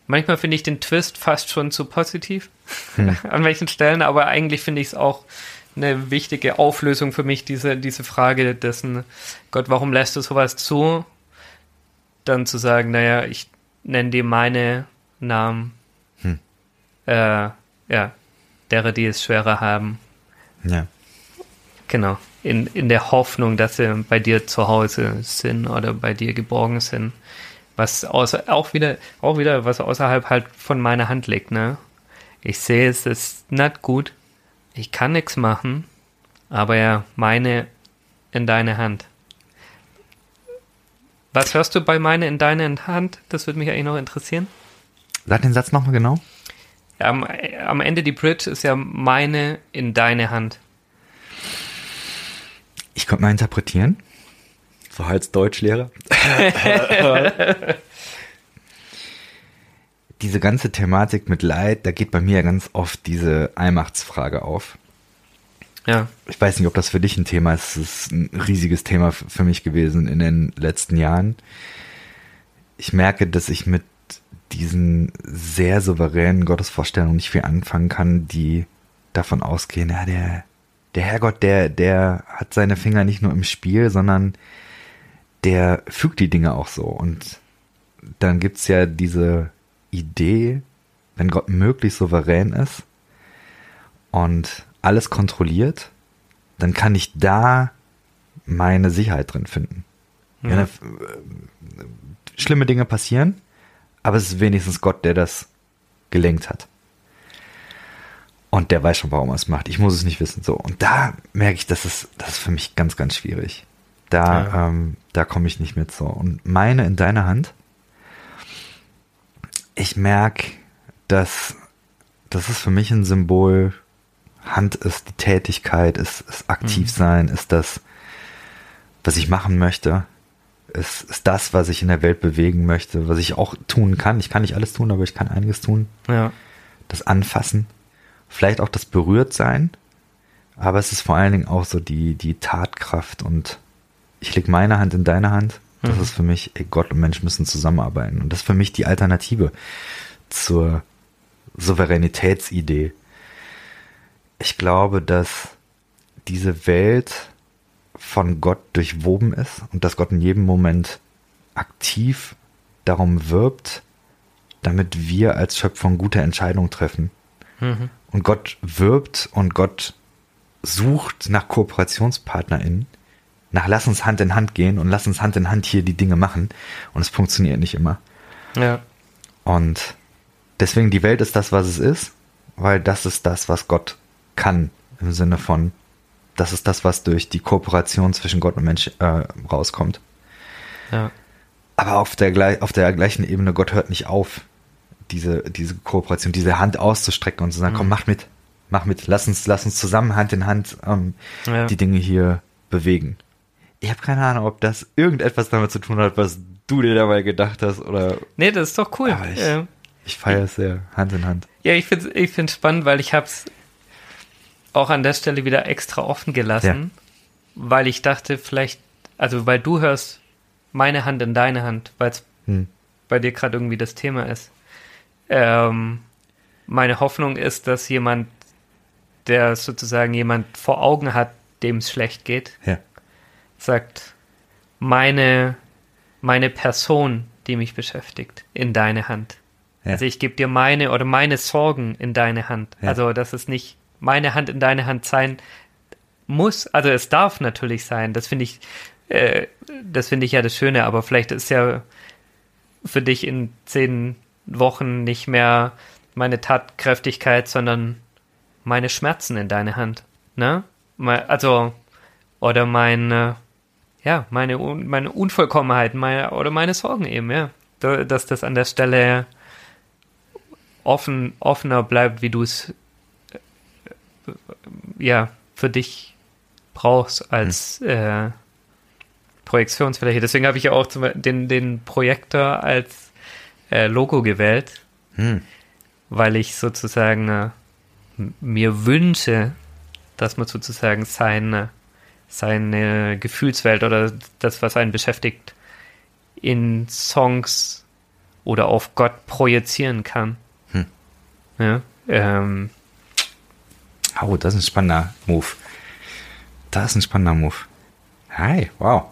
Manchmal finde ich den Twist fast schon zu positiv hm. an welchen Stellen, aber eigentlich finde ich es auch eine wichtige Auflösung für mich, diese, diese Frage dessen, Gott, warum lässt du sowas zu? Dann zu sagen, naja, ich nenne dir meine Namen. Hm. Äh, ja, derer, die es schwerer haben. Ja. Genau. In, in der Hoffnung, dass sie bei dir zu Hause sind oder bei dir geborgen sind. Was außer, auch wieder, auch wieder, was außerhalb halt von meiner Hand liegt, ne? Ich sehe, es ist nicht gut, ich kann nichts machen, aber ja, meine in deine Hand. Was hörst du bei meine in deine Hand? Das würde mich eigentlich noch interessieren. Sag den Satz nochmal genau. Am, am Ende die Bridge ist ja meine in deine Hand. Ich konnte mal interpretieren. So als Deutschlehrer. diese ganze Thematik mit Leid, da geht bei mir ganz oft diese Allmachtsfrage auf. Ja. Ich weiß nicht, ob das für dich ein Thema ist. Es ist ein riesiges Thema für mich gewesen in den letzten Jahren. Ich merke, dass ich mit diesen sehr souveränen Gottesvorstellungen nicht viel anfangen kann, die davon ausgehen, ja, der, der Herrgott, der, der hat seine Finger nicht nur im Spiel, sondern der fügt die Dinge auch so. Und dann gibt's ja diese Idee, wenn Gott möglichst souverän ist und alles kontrolliert, dann kann ich da meine Sicherheit drin finden. Mhm. Ja, schlimme Dinge passieren, aber es ist wenigstens Gott, der das gelenkt hat. Und der weiß schon, warum er es macht. Ich muss es nicht wissen. So. Und da merke ich, das ist, das ist für mich ganz, ganz schwierig. Da, ja. ähm, da komme ich nicht mit so. Und meine in deiner Hand, ich merke, dass das ist für mich ein Symbol. Hand ist die Tätigkeit, ist, ist aktiv mhm. sein, ist das, was ich machen möchte, ist, ist das, was ich in der Welt bewegen möchte, was ich auch tun kann. Ich kann nicht alles tun, aber ich kann einiges tun. Ja. Das Anfassen, vielleicht auch das Berührtsein, aber es ist vor allen Dingen auch so die, die Tatkraft und ich lege meine Hand in deine Hand. Das mhm. ist für mich, ey, Gott und Mensch müssen zusammenarbeiten. Und das ist für mich die Alternative zur Souveränitätsidee. Ich glaube, dass diese Welt von Gott durchwoben ist und dass Gott in jedem Moment aktiv darum wirbt, damit wir als Schöpfung gute Entscheidungen treffen. Mhm. Und Gott wirbt und Gott sucht nach KooperationspartnerInnen, nach lass uns Hand in Hand gehen und lass uns Hand in Hand hier die Dinge machen. Und es funktioniert nicht immer. Ja. Und deswegen die Welt ist das, was es ist, weil das ist das, was Gott kann. Im Sinne von, das ist das, was durch die Kooperation zwischen Gott und Mensch äh, rauskommt. Ja. Aber auf der, auf der gleichen Ebene, Gott hört nicht auf, diese, diese Kooperation, diese Hand auszustrecken und zu sagen, mhm. komm, mach mit, mach mit, lass uns, lass uns zusammen Hand in Hand ähm, ja. die Dinge hier bewegen. Ich habe keine Ahnung, ob das irgendetwas damit zu tun hat, was du dir dabei gedacht hast oder. Nee, das ist doch cool. Aber ich, äh, ich feiere es sehr, Hand in Hand. Ja, ich finde es ich find's spannend, weil ich habe es auch an der Stelle wieder extra offen gelassen, ja. weil ich dachte, vielleicht, also weil du hörst meine Hand in deine Hand, weil es hm. bei dir gerade irgendwie das Thema ist. Ähm, meine Hoffnung ist, dass jemand, der sozusagen jemand vor Augen hat, dem es schlecht geht, ja. Sagt, meine, meine Person, die mich beschäftigt, in deine Hand. Ja. Also ich gebe dir meine oder meine Sorgen in deine Hand. Ja. Also dass es nicht meine Hand in deine Hand sein muss. Also es darf natürlich sein. Das finde ich, äh, das finde ich ja das Schöne. Aber vielleicht ist ja für dich in zehn Wochen nicht mehr meine Tatkräftigkeit, sondern meine Schmerzen in deine Hand. Ne? Also oder meine ja meine meine Unvollkommenheit, meine oder meine Sorgen eben ja, dass das an der Stelle offen, offener bleibt, wie du es äh, ja für dich brauchst als hm. äh, Projektionsfläche. Deswegen habe ich ja auch den, den Projektor als äh, Logo gewählt, hm. weil ich sozusagen äh, mir wünsche, dass man sozusagen seine, seine Gefühlswelt oder das, was einen beschäftigt, in Songs oder auf Gott projizieren kann. Ja, ähm. Oh, das ist ein spannender Move. Das ist ein spannender Move. Hi, wow.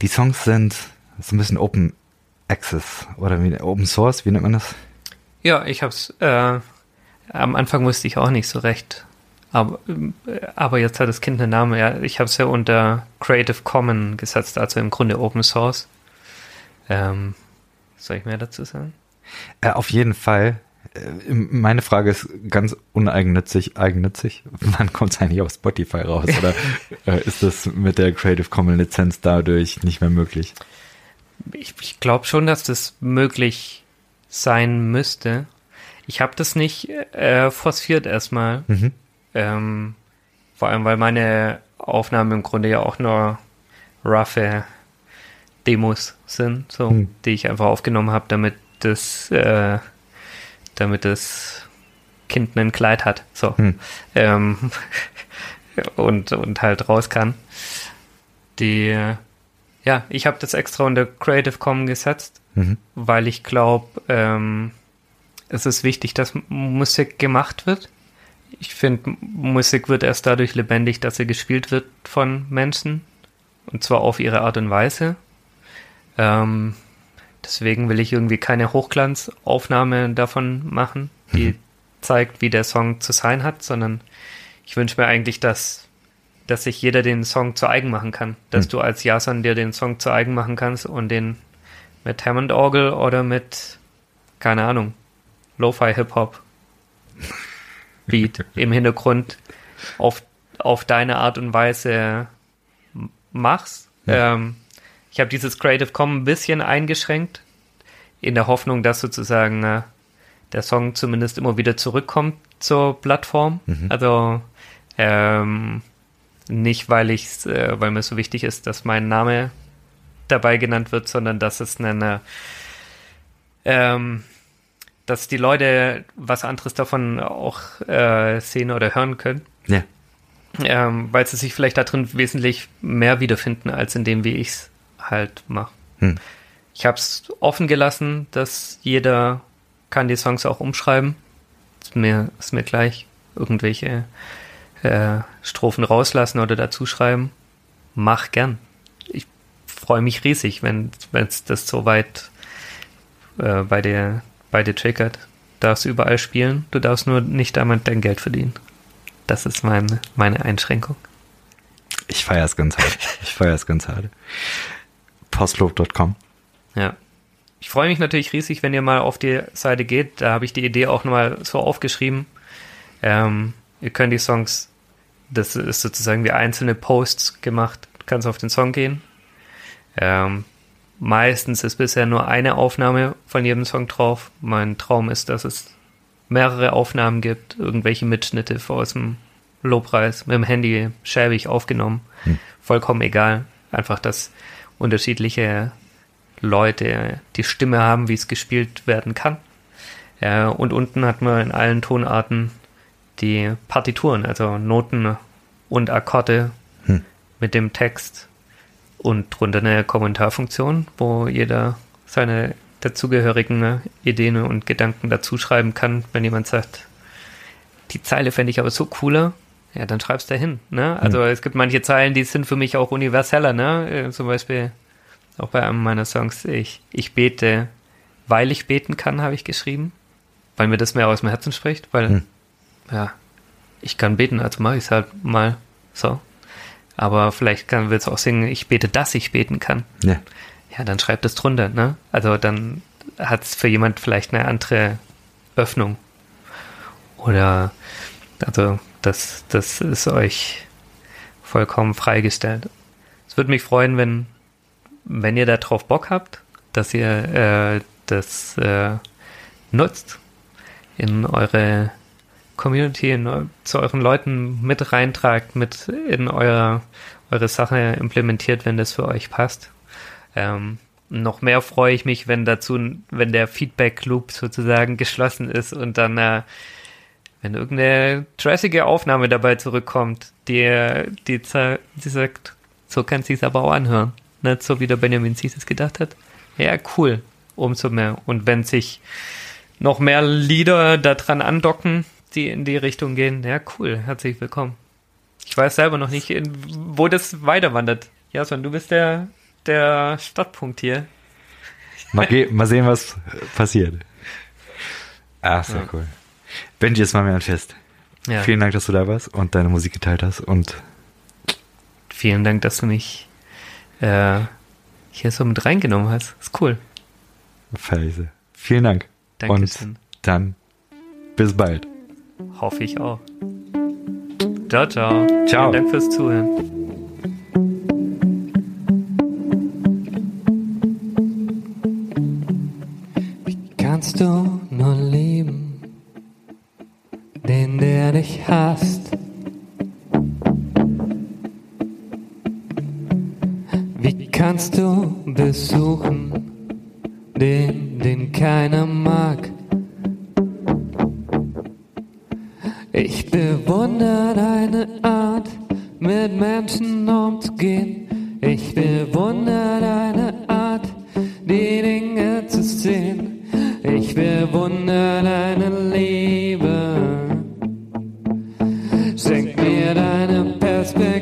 Die Songs sind so ein bisschen Open Access oder wie, Open Source, wie nennt man das? Ja, ich hab's, äh, am Anfang wusste ich auch nicht so recht. Aber, aber jetzt hat das Kind einen Namen. Ja, ich habe es ja unter Creative Commons gesetzt, also im Grunde Open Source. Ähm, soll ich mehr dazu sagen? Äh, auf jeden Fall. Äh, meine Frage ist ganz uneigennützig, eigennützig. Wann kommt es eigentlich auf Spotify raus? Oder äh, ist das mit der Creative Commons Lizenz dadurch nicht mehr möglich? Ich, ich glaube schon, dass das möglich sein müsste. Ich habe das nicht äh, forciert erstmal. Mhm. Ähm, vor allem, weil meine Aufnahmen im Grunde ja auch nur roughe Demos sind, so, mhm. die ich einfach aufgenommen habe, damit das, äh, damit das Kind ein Kleid hat. So. Hm. Ähm, und, und halt raus kann. Die, ja, ich habe das extra unter Creative Commons gesetzt, mhm. weil ich glaube, ähm, es ist wichtig, dass Musik gemacht wird. Ich finde, Musik wird erst dadurch lebendig, dass sie gespielt wird von Menschen. Und zwar auf ihre Art und Weise. Ähm, Deswegen will ich irgendwie keine Hochglanzaufnahme davon machen, die mhm. zeigt, wie der Song zu sein hat, sondern ich wünsche mir eigentlich, dass, dass sich jeder den Song zu eigen machen kann. Dass mhm. du als Jason dir den Song zu eigen machen kannst und den mit Hammond Orgel oder mit, keine Ahnung, Lo-Fi Hip-Hop Beat im Hintergrund auf, auf deine Art und Weise machst. Ja. Ähm, ich habe dieses Creative Commons ein bisschen eingeschränkt, in der Hoffnung, dass sozusagen äh, der Song zumindest immer wieder zurückkommt zur Plattform. Mhm. Also ähm, nicht, weil ich, äh, weil mir so wichtig ist, dass mein Name dabei genannt wird, sondern dass es eine, ähm, dass die Leute was anderes davon auch äh, sehen oder hören können. Ja. Ähm, weil sie sich vielleicht darin wesentlich mehr wiederfinden, als in dem, wie ich es halt mache. Hm. Ich habe es offen gelassen, dass jeder kann die Songs auch umschreiben. Ist mir, ist mir gleich irgendwelche äh, Strophen rauslassen oder dazuschreiben. Mach gern. Ich freue mich riesig, wenn es das so weit äh, bei dir bei dir triggert. Du darfst überall spielen, du darfst nur nicht damit dein Geld verdienen. Das ist mein, meine Einschränkung. Ich feiere es ganz hart. Ich feiere es ganz hart. Postlob.com. Ja. Ich freue mich natürlich riesig, wenn ihr mal auf die Seite geht. Da habe ich die Idee auch nochmal so aufgeschrieben. Ähm, ihr könnt die Songs, das ist sozusagen wie einzelne Posts gemacht. Du kannst auf den Song gehen. Ähm, meistens ist bisher nur eine Aufnahme von jedem Song drauf. Mein Traum ist, dass es mehrere Aufnahmen gibt, irgendwelche Mitschnitte aus dem Lobpreis mit dem Handy schäbig aufgenommen. Hm. Vollkommen egal. Einfach, dass unterschiedliche Leute die Stimme haben, wie es gespielt werden kann. Ja, und unten hat man in allen Tonarten die Partituren, also Noten und Akkorde hm. mit dem Text und drunter eine Kommentarfunktion, wo jeder seine dazugehörigen Ideen und Gedanken dazu schreiben kann, wenn jemand sagt, die Zeile fände ich aber so cooler, ja, dann schreibst du hin. Ne? Also hm. es gibt manche Zeilen, die sind für mich auch universeller, ne? Äh, zum Beispiel auch bei einem meiner Songs, ich, ich bete, weil ich beten kann, habe ich geschrieben. Weil mir das mehr aus dem Herzen spricht, weil, hm. ja, ich kann beten, also mache ich es halt mal so. Aber vielleicht kann willst du auch singen, ich bete, dass ich beten kann. Ja. Ja, dann schreibt es drunter, ne? Also dann hat es für jemand vielleicht eine andere Öffnung. Oder, also, das, das ist euch vollkommen freigestellt. Es würde mich freuen, wenn wenn ihr darauf Bock habt, dass ihr äh, das äh, nutzt in eure Community, in, zu euren Leuten mit reintragt, mit in euer, eure Sache implementiert, wenn das für euch passt. Ähm, noch mehr freue ich mich, wenn dazu, wenn der Feedback Loop sozusagen geschlossen ist und dann, äh, wenn irgendeine trashige Aufnahme dabei zurückkommt, die, die, die sagt, so kann es aber auch anhören nicht so wie der Benjamin Sies es gedacht hat. Ja, cool, umso mehr. Und wenn sich noch mehr Lieder daran andocken, die in die Richtung gehen, ja, cool, herzlich willkommen. Ich weiß selber noch nicht, wo das weiterwandert. Jason, du bist der, der Startpunkt hier. Mal, mal sehen, was passiert. Ach, sehr ja. cool. Benji, es war mir ein Fest. Ja. Vielen Dank, dass du da warst und deine Musik geteilt hast und vielen Dank, dass du mich äh, hier so mit reingenommen hast. Ist cool. Feise. Vielen Dank. Dankeschön. Und dann bis bald. Hoffe ich auch. Ciao, ciao. Ciao. Vielen Dank fürs Zuhören. Wie kannst du nur lieben, den der dich hasst? kannst du besuchen, den, den keiner mag. Ich bewundere deine Art, mit Menschen umzugehen. Ich bewundere deine Art, die Dinge zu sehen. Ich bewundere deine Liebe. Schenk mir deine Perspektive.